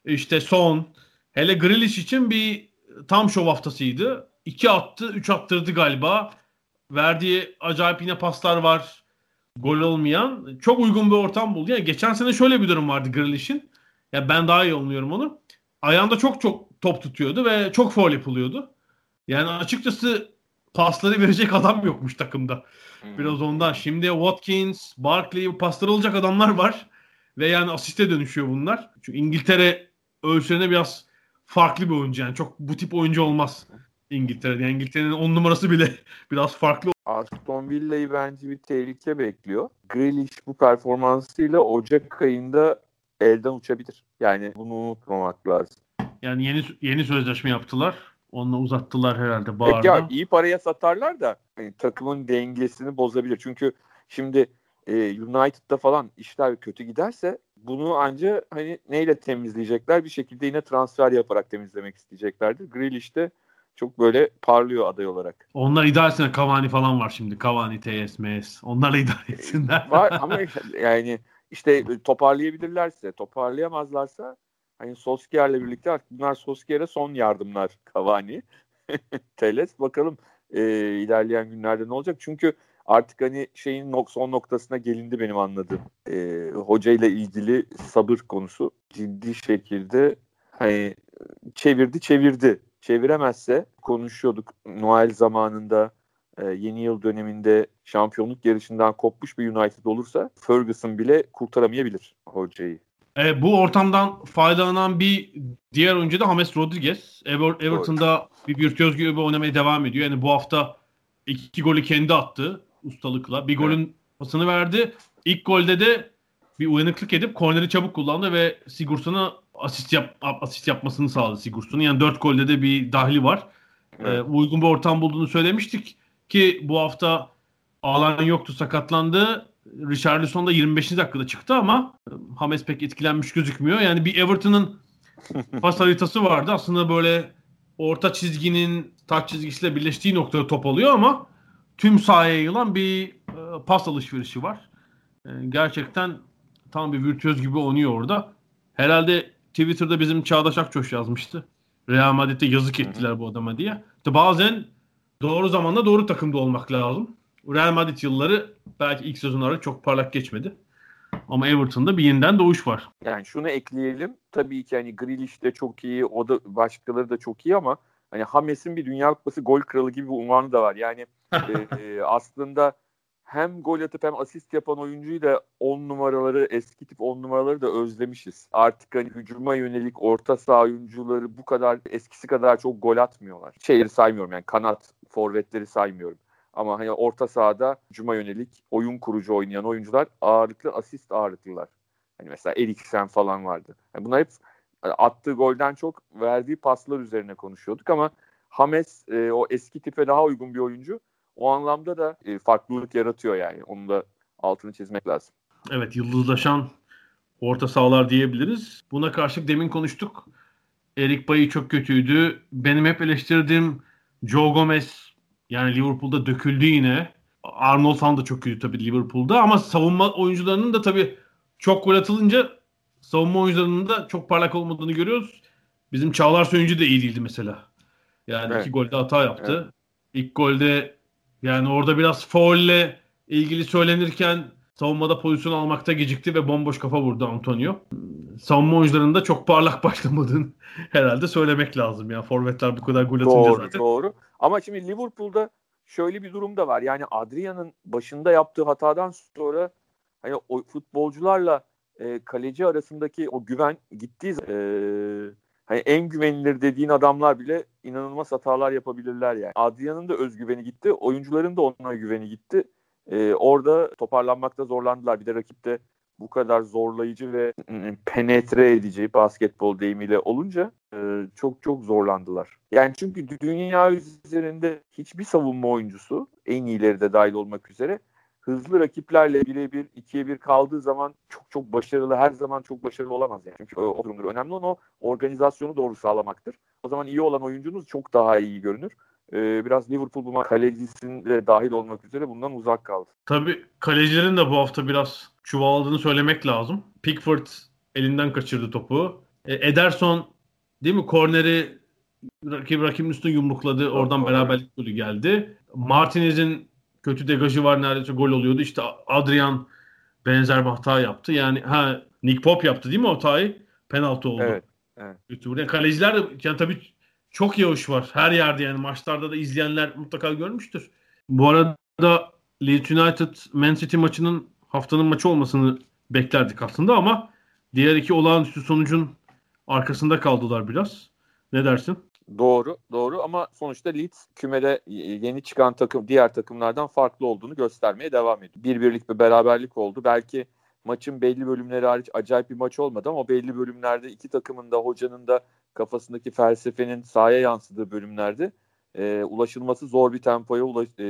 işte Son. Hele Grealish için bir tam şov haftasıydı. 2 attı, 3 attırdı galiba. Verdiği acayip yine paslar var. Gol olmayan. Çok uygun bir ortam buldu. Yani geçen sene şöyle bir durum vardı Grealish'in. Ya ben daha iyi olmuyorum onu. Ayağında çok çok top tutuyordu ve çok foul yapılıyordu. Yani açıkçası pasları verecek adam yokmuş takımda. Hmm. Biraz ondan. Şimdi Watkins, Barkley pasları olacak adamlar var. Ve yani asiste dönüşüyor bunlar. Çünkü İngiltere ölçülerine biraz farklı bir oyuncu yani. Çok bu tip oyuncu olmaz. İngiltere'de. Yani İngiltere'nin on numarası bile *laughs* biraz farklı. Aston Villa'yı bence bir tehlike bekliyor. Grealish bu performansıyla Ocak ayında elden uçabilir. Yani bunu unutmamak lazım. Yani yeni yeni sözleşme yaptılar. Onunla uzattılar herhalde bağırda. ya iyi paraya satarlar da hani, takımın dengesini bozabilir. Çünkü şimdi e, United'da falan işler kötü giderse bunu anca hani neyle temizleyecekler? Bir şekilde yine transfer yaparak temizlemek isteyeceklerdir. Grealish de çok böyle parlıyor aday olarak. Onlar idare etsinler. Cavani falan var şimdi. Cavani, TS, MS. Onlarla idare etsinler. Var ama *laughs* yani işte toparlayabilirlerse, toparlayamazlarsa hani Solskjaer'le birlikte artık bunlar Solskjaer'e son yardımlar *laughs* Cavani. *laughs* Teles bakalım e, ilerleyen günlerde ne olacak? Çünkü artık hani şeyin nok son noktasına gelindi benim anladığım. E, hoca ile ilgili sabır konusu ciddi şekilde hani çevirdi çevirdi. Çeviremezse konuşuyorduk Noel zamanında e, yeni yıl döneminde şampiyonluk yarışından kopmuş bir United olursa Ferguson bile kurtaramayabilir hocayı. E, bu ortamdan faydalanan bir diğer oyuncu da James Rodriguez. Ever, Everton'da bir virtüöz gibi oynamaya devam ediyor. Yani bu hafta iki golü kendi attı ustalıkla. Bir golün evet. pasını verdi. İlk golde de bir uyanıklık edip korneri çabuk kullandı ve Sigurdsson'a asist yap asist yapmasını sağladı Sigurdsson'un. Yani dört golde de bir dahli var. Evet. Ee, uygun bir ortam bulduğunu söylemiştik ki bu hafta alan yoktu sakatlandı. Richarlison da 25. dakikada çıktı ama James pek etkilenmiş gözükmüyor. Yani bir Everton'ın *laughs* pas haritası vardı. Aslında böyle orta çizginin taç çizgisiyle birleştiği noktada top alıyor ama tüm sahaya yayılan bir e, pas alışverişi var. E, gerçekten tam bir virtüöz gibi oynuyor orada. Herhalde Twitter'da bizim Çağdaş Akçoş yazmıştı. Real Madrid'de yazık ettiler bu adama diye. İşte bazen doğru zamanda doğru takımda olmak lazım. Real Madrid yılları belki ilk sezonları çok parlak geçmedi. Ama Everton'da bir yeniden doğuş var. Yani şunu ekleyelim. Tabii ki hani Grealish de çok iyi, o da başkaları da çok iyi ama hani Hames'in bir Dünya Kupası gol kralı gibi bir unvanı da var. Yani *laughs* e, aslında hem gol atıp hem asist yapan oyuncuyu da 10 numaraları eski tip 10 numaraları da özlemişiz. Artık hani hücuma yönelik orta saha oyuncuları bu kadar eskisi kadar çok gol atmıyorlar. Şeyleri saymıyorum yani kanat forvetleri saymıyorum. Ama hani orta sahada hücuma yönelik oyun kurucu oynayan oyuncular ağırlıklı asist ağırlıklılar. Hani mesela Eriksen falan vardı. Yani bunlar hep attığı golden çok verdiği paslar üzerine konuşuyorduk ama Hames e, o eski tipe daha uygun bir oyuncu. O anlamda da e, farklılık yaratıyor yani. Onu da altını çizmek lazım. Evet yıldızlaşan orta sahalar diyebiliriz. Buna karşılık demin konuştuk. Erik Bayi çok kötüydü. Benim hep eleştirdiğim Joe Gomez yani Liverpool'da döküldü yine. Arnold falan da çok kötü tabii Liverpool'da ama savunma oyuncularının da tabii çok gol atılınca savunma oyuncularının da çok parlak olmadığını görüyoruz. Bizim Çağlar Söyüncü de iyi değildi mesela. Yani evet. iki golde hata yaptı. Evet. İlk golde yani orada biraz faulle ilgili söylenirken savunmada pozisyon almakta gecikti ve bomboş kafa vurdu Antonio. Savunma oyuncularının çok parlak *laughs* başlamadığını herhalde söylemek lazım. Yani forvetler bu kadar gol atınca doğru, zaten. Doğru. Ama şimdi Liverpool'da şöyle bir durum da var. Yani Adrian'ın başında yaptığı hatadan sonra hani o futbolcularla e, kaleci arasındaki o güven gittiği e, hani en güvenilir dediğin adamlar bile inanılmaz hatalar yapabilirler yani. Adrian'ın da özgüveni gitti, oyuncuların da ona güveni gitti. E, orada toparlanmakta zorlandılar. Bir de rakipte bu kadar zorlayıcı ve penetre edici basketbol deyimiyle olunca e, çok çok zorlandılar. Yani çünkü dünya üzerinde hiçbir savunma oyuncusu en iyileri de dahil olmak üzere hızlı rakiplerle birebir ikiye bir kaldığı zaman çok çok başarılı her zaman çok başarılı olamaz yani. Çünkü o, o durumdur. Önemli olan o organizasyonu doğru sağlamaktır. O zaman iyi olan oyuncunuz çok daha iyi görünür. Ee, biraz Liverpool bu kalecisinde dahil olmak üzere bundan uzak kaldı. Tabii kalecilerin de bu hafta biraz çuvalladığını söylemek lazım. Pickford elinden kaçırdı topu. E, Ederson değil mi korneri rakip rakibin üstüne yumrukladı. Oradan beraberlik golü geldi. Martinez'in kötü degajı var neredeyse gol oluyordu. İşte Adrian benzer bir hata yaptı. Yani ha Nick Pop yaptı değil mi o hatayı? Penaltı oldu. Evet. evet. Kötü. Yani kaleciler de yani tabii çok yağış var. Her yerde yani maçlarda da izleyenler mutlaka görmüştür. Bu arada Leeds United Man City maçının haftanın maçı olmasını beklerdik aslında ama diğer iki olağanüstü sonucun arkasında kaldılar biraz. Ne dersin? Doğru, doğru ama sonuçta Leeds kümede yeni çıkan takım diğer takımlardan farklı olduğunu göstermeye devam ediyor. Bir birlik bir beraberlik oldu. Belki maçın belli bölümleri hariç acayip bir maç olmadı ama belli bölümlerde iki takımın da hocanın da kafasındaki felsefenin sahaya yansıdığı bölümlerde e, ulaşılması zor bir tempoya ulaş, e,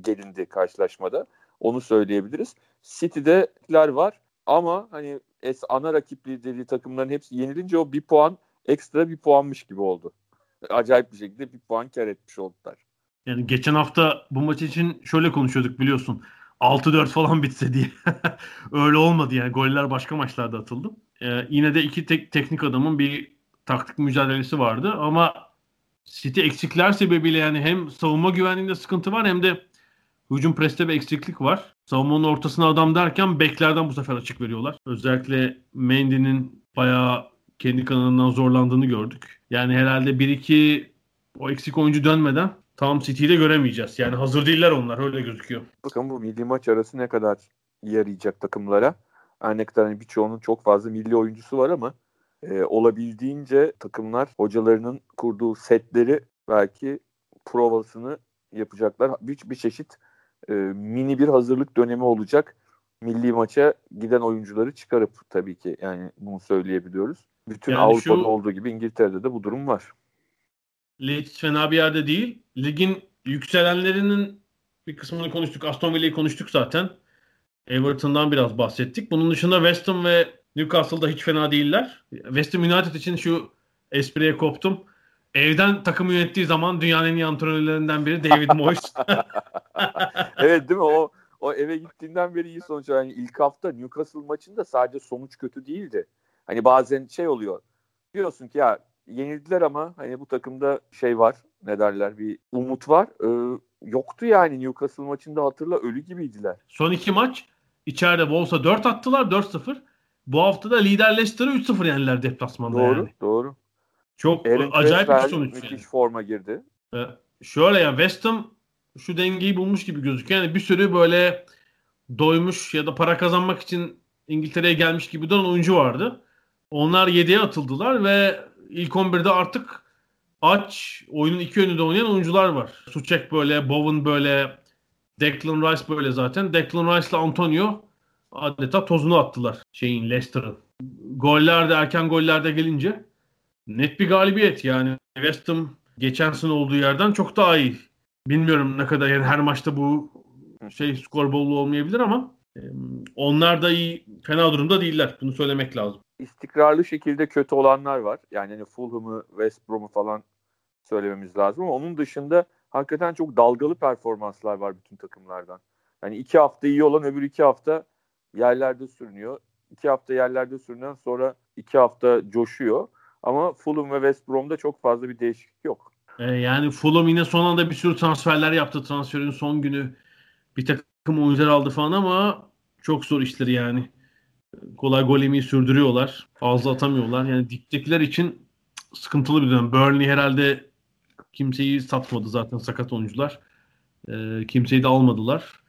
gelindi karşılaşmada. Onu söyleyebiliriz. City'deler var ama hani es ana rakipliği dediği takımların hepsi yenilince o bir puan ekstra bir puanmış gibi oldu. Acayip bir şekilde bir puan kar etmiş oldular. Yani geçen hafta bu maç için şöyle konuşuyorduk biliyorsun. 6-4 falan bitse diye. *laughs* Öyle olmadı yani. Goller başka maçlarda atıldı. Ee, yine de iki tek, teknik adamın bir taktik mücadelesi vardı ama City eksikler sebebiyle yani hem savunma güvenliğinde sıkıntı var hem de hücum preste bir eksiklik var. Savunmanın ortasına adam derken beklerden bu sefer açık veriyorlar. Özellikle Mendy'nin bayağı kendi kanalından zorlandığını gördük. Yani herhalde 1-2 o eksik oyuncu dönmeden tam City'yi göremeyeceğiz. Yani hazır değiller onlar öyle gözüküyor. Bakın bu milli maç arası ne kadar yarayacak takımlara. Her ne kadar hani birçoğunun çok fazla milli oyuncusu var ama e, olabildiğince takımlar hocalarının kurduğu setleri belki provasını yapacaklar. Bir, bir çeşit e, mini bir hazırlık dönemi olacak. Milli maça giden oyuncuları çıkarıp tabii ki yani bunu söyleyebiliyoruz. Bütün yani Avrupa'da şu, olduğu gibi İngiltere'de de bu durum var. Leeds fena bir yerde değil. Ligin yükselenlerinin bir kısmını konuştuk. Aston Villa'yı konuştuk zaten. Everton'dan biraz bahsettik. Bunun dışında West Ham ve Newcastle'da hiç fena değiller. West Ham United için şu espriye koptum. Evden takımı yönettiği zaman dünyanın en iyi antrenörlerinden biri David Moyes. *laughs* *laughs* evet değil mi? O o eve gittiğinden beri iyi sonuç. Yani ilk hafta Newcastle maçında sadece sonuç kötü değildi. Hani bazen şey oluyor. Diyorsun ki ya yenildiler ama hani bu takımda şey var. Ne derler? Bir umut var. Ee, yoktu yani Newcastle maçında hatırla ölü gibiydiler. Son iki maç içeride Wolves'a 4 attılar 4-0. Bu hafta da lider Leicester'ı 3-0 yendiler deplasmanda doğru, yani. Doğru. Çok Aaron acayip bir sonuç. Müthiş yani. forma girdi. Ee, şöyle ya West Ham şu dengeyi bulmuş gibi gözüküyor. Yani bir sürü böyle doymuş ya da para kazanmak için İngiltere'ye gelmiş gibi duran oyuncu vardı. Onlar 7'ye atıldılar ve ilk 11'de artık aç oyunun iki yönünde oynayan oyuncular var. Suçek böyle, Bowen böyle, Declan Rice böyle zaten. Declan Rice ile Antonio adeta tozunu attılar şeyin Leicester'ın. Gollerde erken gollerde gelince net bir galibiyet yani. West Ham geçen sene olduğu yerden çok daha iyi. Bilmiyorum ne kadar yani her maçta bu şey skor bolluğu olmayabilir ama onlar da iyi fena durumda değiller. Bunu söylemek lazım. İstikrarlı şekilde kötü olanlar var. Yani hani Fulham'ı, West Brom'u falan söylememiz lazım ama onun dışında hakikaten çok dalgalı performanslar var bütün takımlardan. Yani iki hafta iyi olan öbür iki hafta yerlerde sürünüyor. İki hafta yerlerde sürünen sonra iki hafta coşuyor. Ama Fulham ve West Brom'da çok fazla bir değişiklik yok. Ee, yani Fulham yine son anda bir sürü transferler yaptı. Transferin son günü bir takım oyuncular aldı falan ama çok zor işleri yani. Kolay gol yemeyi sürdürüyorlar. Fazla atamıyorlar. Yani diptekiler için sıkıntılı bir dönem. Burnley herhalde kimseyi satmadı zaten sakat oyuncular. Ee, kimseyi de almadılar.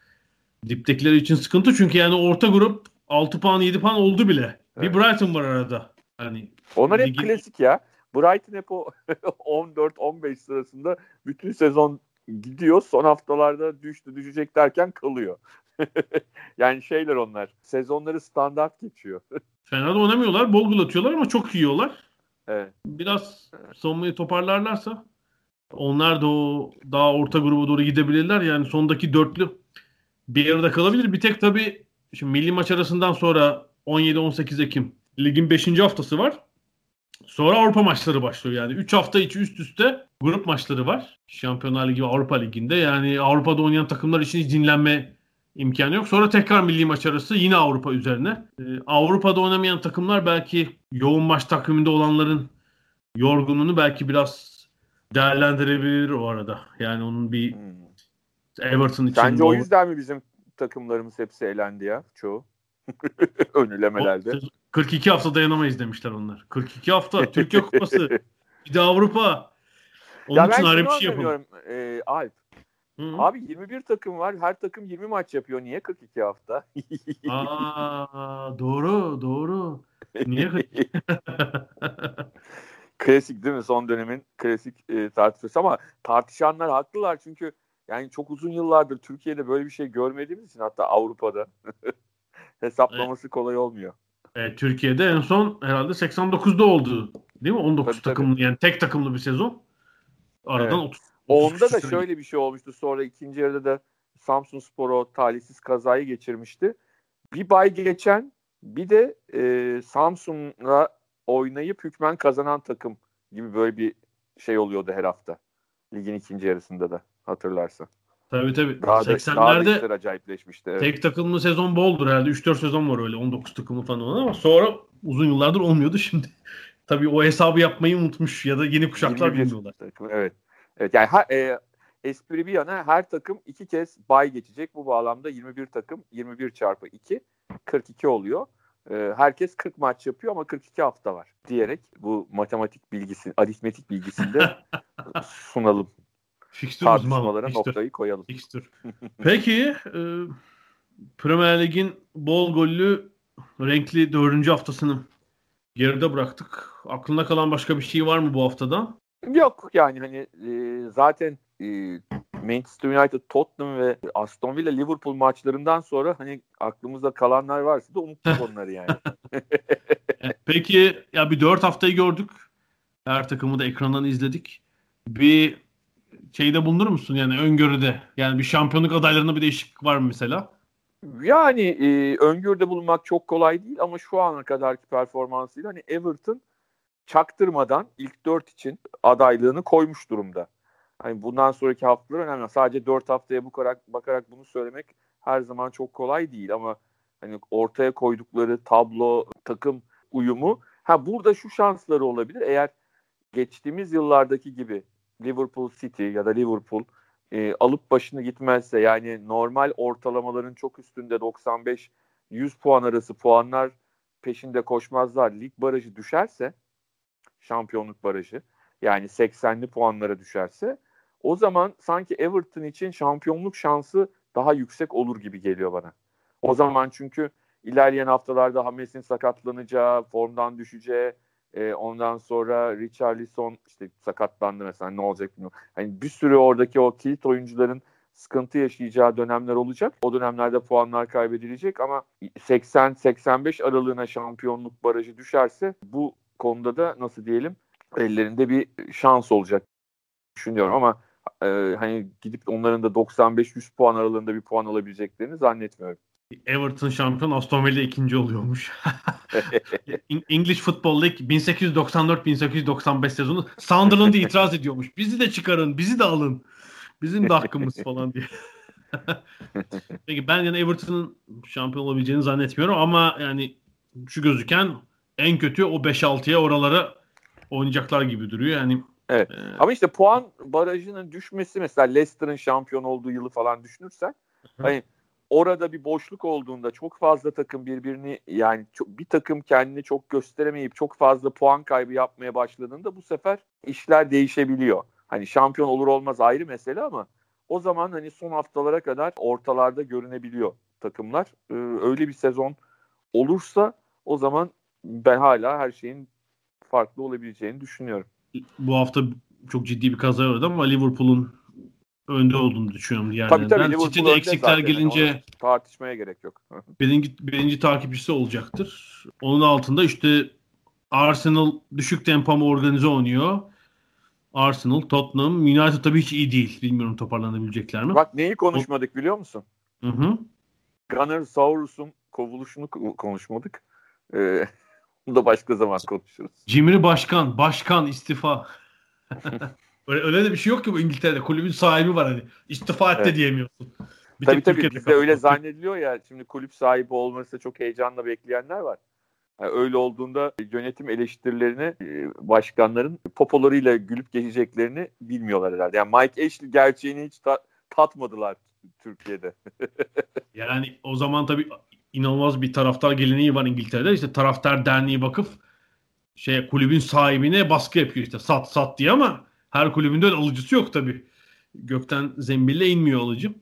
Diptekiler için sıkıntı çünkü yani orta grup 6 puan 7 puan oldu bile. Evet. Bir Brighton var arada. Hani Onlar hep klasik ya. Brighton hep o *laughs* 14-15 sırasında bütün sezon gidiyor. Son haftalarda düştü düşecek derken kalıyor. *laughs* yani şeyler onlar. Sezonları standart geçiyor. *laughs* Fena da oynamıyorlar. Bol gol atıyorlar ama çok yiyorlar. Evet. Biraz savunmayı toparlarlarsa onlar da o daha orta gruba doğru gidebilirler. Yani sondaki dörtlü bir arada kalabilir. Bir tek tabii şimdi milli maç arasından sonra 17-18 Ekim ligin 5. haftası var. Sonra Avrupa maçları başlıyor yani. 3 hafta içi üst üste grup maçları var. Şampiyonlar Ligi ve Avrupa Ligi'nde. Yani Avrupa'da oynayan takımlar için hiç dinlenme imkanı yok. Sonra tekrar milli maç arası yine Avrupa üzerine. Ee, Avrupa'da oynamayan takımlar belki yoğun maç takviminde olanların yorgunluğunu belki biraz değerlendirebilir o arada. Yani onun bir hmm. Everton için. Sence o yüzden mi bizim takımlarımız hepsi elendi ya çoğu? *laughs* Önülemelerde. 42 hafta dayanamayız demişler onlar. 42 hafta Türkiye Kupası. *laughs* bir de Avrupa. Onun ya için ayrı bir şey yapalım. E, Alp. Hı-hı. Abi 21 takım var. Her takım 20 maç yapıyor. Niye 42 hafta? Aa, doğru, doğru. Niye 42? *laughs* klasik değil mi? Son dönemin klasik e, tartışması ama tartışanlar haklılar çünkü yani çok uzun yıllardır Türkiye'de böyle bir şey görmediğimiz için hatta Avrupa'da hesaplaması kolay olmuyor. E, Türkiye'de en son herhalde 89'da oldu. Değil mi? 19 Tabii, tabii. takımlı yani tek takımlı bir sezon. Aradan Evet. 30. 30 Onda da sene şöyle bir şey olmuştu. Sonra ikinci yarıda da Samsun Spor o talihsiz kazayı geçirmişti. Bir bay geçen bir de e, Samsun'la oynayıp hükmen kazanan takım gibi böyle bir şey oluyordu her hafta. Ligin ikinci yarısında da hatırlarsan. Tabii tabii. Daha da, daha da 80'lerde işler acayipleşmişti. Evet. tek takımlı sezon boldur herhalde. 3-4 sezon var öyle 19 takımlı falan ama sonra uzun yıllardır olmuyordu şimdi. *laughs* Tabii o hesabı yapmayı unutmuş ya da yeni kuşaklar 21 bilmiyorlar. takım, evet. Evet yani ha, e, espri bir yana her takım iki kez bay geçecek. Bu bağlamda 21 takım 21 çarpı 2 42 oluyor. E, herkes 40 maç yapıyor ama 42 hafta var diyerek bu matematik bilgisi, aritmetik bilgisini de *laughs* sunalım. Uzmanı. Tartışmalara Fikstür. noktayı koyalım. Fikstür. *laughs* Peki e, Premier Lig'in bol gollü renkli dördüncü haftasını geride bıraktık. Aklında kalan başka bir şey var mı bu haftada? Yok yani hani e, zaten e, Manchester United, Tottenham ve Aston Villa, Liverpool maçlarından sonra hani aklımızda kalanlar varsa da unuttuk *laughs* onları yani. E, Peki ya bir dört haftayı gördük. Her takımı da ekrandan izledik. Bir şeyde bulunur musun yani öngörüde? Yani bir şampiyonluk adaylarında bir değişiklik var mı mesela? Yani e, öngörüde bulunmak çok kolay değil ama şu ana kadarki performansıyla hani Everton çaktırmadan ilk dört için adaylığını koymuş durumda. Hani bundan sonraki haftalar önemli. Sadece dört haftaya bu kadar bakarak bunu söylemek her zaman çok kolay değil ama hani ortaya koydukları tablo, takım uyumu. Ha burada şu şansları olabilir. Eğer geçtiğimiz yıllardaki gibi Liverpool City ya da Liverpool e, alıp başını gitmezse yani normal ortalamaların çok üstünde 95-100 puan arası puanlar peşinde koşmazlar. Lig barajı düşerse şampiyonluk barajı yani 80'li puanlara düşerse o zaman sanki Everton için şampiyonluk şansı daha yüksek olur gibi geliyor bana. O zaman çünkü ilerleyen haftalarda Hames'in sakatlanacağı, formdan düşeceği, e, ondan sonra Richarlison işte sakatlandı mesela ne olacak bilmiyorum. Hani bir sürü oradaki o kilit oyuncuların sıkıntı yaşayacağı dönemler olacak. O dönemlerde puanlar kaybedilecek ama 80-85 aralığına şampiyonluk barajı düşerse bu konuda da nasıl diyelim ellerinde bir şans olacak düşünüyorum ama e, hani gidip onların da 95-100 puan aralığında bir puan alabileceklerini zannetmiyorum. Everton şampiyon Aston Villa ikinci oluyormuş. *laughs* English Football League 1894-1895 sezonu Sunderland'a itiraz ediyormuş. Bizi de çıkarın, bizi de alın. Bizim de hakkımız *laughs* falan diye. *laughs* Peki ben yani Everton'ın şampiyon olabileceğini zannetmiyorum ama yani şu gözüken en kötü o 5-6'ya oralara oynayacaklar gibi duruyor. Yani Evet. e, Ama işte puan barajının düşmesi mesela Leicester'ın şampiyon olduğu yılı falan düşünürsen hani orada bir boşluk olduğunda çok fazla takım birbirini yani çok, bir takım kendini çok gösteremeyip çok fazla puan kaybı yapmaya başladığında bu sefer işler değişebiliyor. Hani şampiyon olur olmaz ayrı mesele ama o zaman hani son haftalara kadar ortalarda görünebiliyor takımlar. Ee, öyle bir sezon olursa o zaman ben hala her şeyin farklı olabileceğini düşünüyorum. bu hafta çok ciddi bir kaza oldu ama Liverpool'un önde olduğunu düşünüyorum Tabii tabii diğerlerinden. Liverpool City'de eksikler zaten. Yani gelince onu tartışmaya gerek yok. birinci, birinci takipçisi olacaktır. Onun altında işte Arsenal düşük tempo ama organize oynuyor. Arsenal, Tottenham, United tabii hiç iyi değil. Bilmiyorum toparlanabilecekler mi? Bak neyi konuşmadık biliyor musun? Hı hı. Gunnar Saurus'un kovuluşunu ko- konuşmadık. Ee, *laughs* bunu da başka zaman konuşuruz. Cimri başkan, başkan istifa. *laughs* öyle, öyle de bir şey yok ki bu İngiltere'de. Kulübün sahibi var hani. İstifa et de Evet. diyemiyorsun. Bir tabii tabii Türkiye'de bizde öyle kaldı. zannediliyor ya şimdi kulüp sahibi olması çok heyecanla bekleyenler var. Yani öyle olduğunda yönetim eleştirilerini e, başkanların popolarıyla gülüp geçeceklerini bilmiyorlar herhalde. Yani Mike Ashley gerçeğini hiç ta- tatmadılar Türkiye'de. *laughs* Yani o zaman tabii inanılmaz bir taraftar geleneği var İngiltere'de. İşte taraftar derneği bakıp şey kulübün sahibine baskı yapıyor işte sat sat diye ama her kulübün de öyle alıcısı yok tabii. Gökten zembille inmiyor alıcı.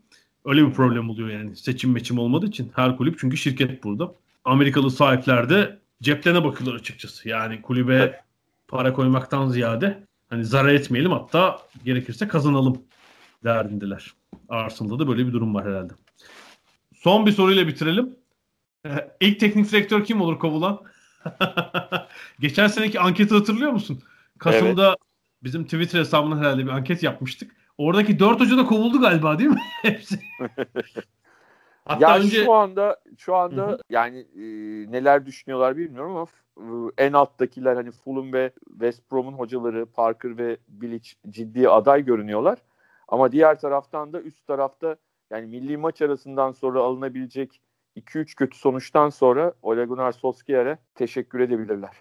Öyle bir problem oluyor yani seçim meçim olmadığı için. Her kulüp çünkü şirket burada. Amerikalı sahipler de ceplerine bakıyorlar açıkçası. Yani kulübe para koymaktan ziyade hani zarar etmeyelim hatta gerekirse kazanalım derdindeler. Arsenal'da da böyle bir durum var herhalde. Son bir soruyla bitirelim. Ee, ilk teknik direktör kim olur kovulan? *laughs* Geçen seneki anketi hatırlıyor musun? Kasım'da bizim Twitter hesabına herhalde bir anket yapmıştık. Oradaki dört hoca da kovuldu galiba değil mi? *laughs* Hepsi. *laughs* Hatta ya önce şu anda şu anda Hı hı. yani e, neler düşünüyorlar bilmiyorum ama e, en alttakiler hani Fulham ve West Brom'un hocaları Parker ve Bilic ciddi aday görünüyorlar. Ama diğer taraftan da üst tarafta yani milli maç arasından sonra alınabilecek 2-3 kötü sonuçtan sonra Ole Gunnar Solskjaer'e teşekkür edebilirler.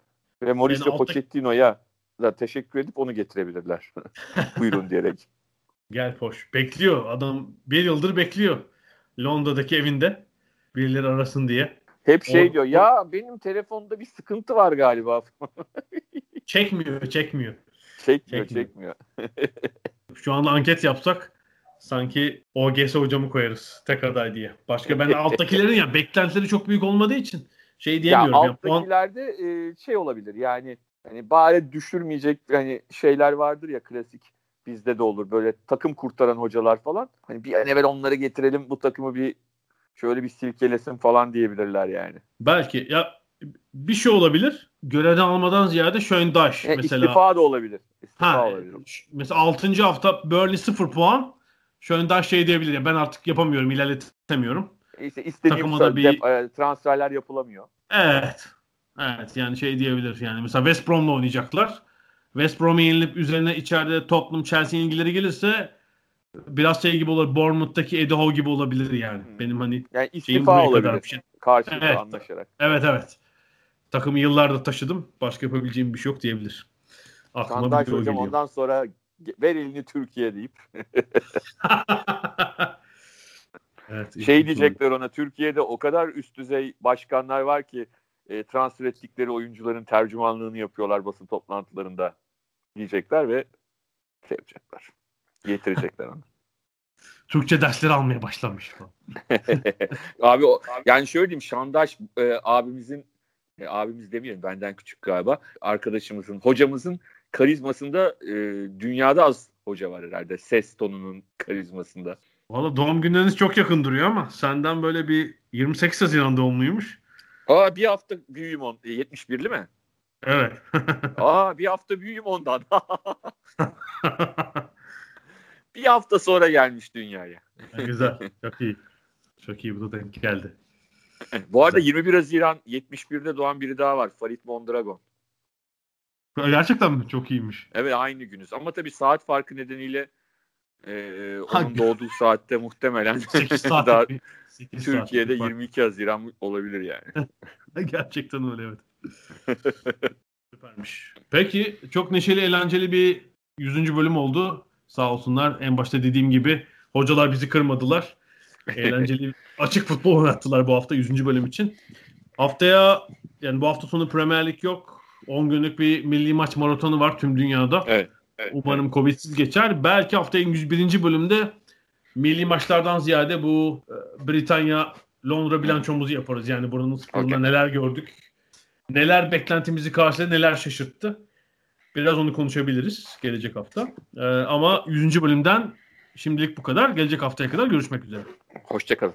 Ve Mauricio altta- Pochettino'ya da teşekkür edip onu getirebilirler. *laughs* Buyurun diyerek. gel hoş. Bekliyor. Adam bir yıldır bekliyor. Londra'daki evinde. Birileri arasın diye. Hep şey O- diyor ya benim telefonda bir sıkıntı var galiba. *laughs* Çekmiyor, çekmiyor. çekmiyor Çekmiyor. çekmiyor. *laughs* Şu anda anket yapsak sanki OGS hocamı koyarız tek aday diye. Başka ben alttakilerin ya beklentileri çok büyük olmadığı için şey Ya diyemiyorum. Ya, alttakilerde e, şey olabilir yani hani bari düşürmeyecek hani şeyler vardır ya klasik bizde de olur böyle takım kurtaran hocalar falan. Hani bir an evvel onları getirelim bu takımı bir şöyle bir silkelesin falan diyebilirler yani. belki ya bir şey olabilir. Görevden almadan ziyade Schöndash E, mesela. İstifa da olabilir. İstifa Ha, olabilir. ş- mesela 6. hafta Burnley 0 puan. Schöndash şey diyebilir ya ben artık yapamıyorum, ilerletemiyorum. İşte istediğim takıma da bir- e, transferler yapılamıyor. Evet. Evet yani şey diyebilir yani mesela West Brom'la oynayacaklar. West Brom'a yenilip üzerine içeride Tottenham Chelsea ilgileri gelirse biraz şey gibi olur. Bournemouth'taki Eddie Howe gibi olabilir yani. Hmm. Benim hani Yani istifa olabilir şey. karşılıklı Evet. anlaşarak. Evet evet. Takımı yıllardır taşıdım. Başka yapabileceğim bir şey yok diyebilir. Aklıma bir o hocam geliyor. ondan sonra ver elini Türkiye deyip *laughs* evet, şey diyecekler ona Türkiye'de o kadar üst düzey başkanlar var ki e, transfer ettikleri oyuncuların tercümanlığını yapıyorlar basın toplantılarında diyecekler ve şey yapacaklar. Getirecekler onu. *laughs* Türkçe dersleri almaya başlamış. falan. *laughs* Abi o, yani şöyle diyeyim Şandaş e, abimizin e, abimiz demeyelim benden küçük galiba arkadaşımızın hocamızın karizmasında e, dünyada az hoca var herhalde ses tonunun karizmasında. Valla doğum günleriniz çok yakın duruyor ama senden böyle bir 28 Haziran doğumluymuş. Aa bir hafta büyüğüm on e, 71'li mi? Evet. *laughs* Aa bir hafta büyüğüm ondan. *laughs* bir hafta sonra gelmiş dünyaya. Güzel. Çok iyi. Çok iyi. Bu da denk geldi. *laughs* Bu arada 21 Haziran 71'de doğan biri daha var. Farid Mondragon. Gerçekten mi? Çok iyiymiş. Evet aynı günüz. Ama tabii saat farkı nedeniyle e, Ha, onun doğduğu saatte muhtemelen 8 *laughs* daha saat. 8 Türkiye'de saat. 22 Haziran olabilir yani. *laughs* Gerçekten öyle evet. *laughs* Süpermiş. Peki çok neşeli eğlenceli bir 100. bölüm oldu. Sağ olsunlar. En başta dediğim gibi hocalar bizi kırmadılar. Eğlenceli açık futbol oynattılar bu hafta 100. bölüm için. Haftaya yani bu hafta sonu Premier Lig yok. 10 günlük bir milli maç maratonu var tüm dünyada. Evet. Evet. Umarım Covid'siz geçer. Belki haftaya 101. bölümde milli maçlardan ziyade bu e, Britanya Londra bilançomuzu yaparız. Yani buranın sporunda Okey. neler gördük. Neler beklentimizi karşıladı, neler şaşırttı. Biraz onu konuşabiliriz gelecek hafta. E, ama 100. bölümden şimdilik bu kadar. Gelecek haftaya kadar görüşmek üzere. Hoşçakalın.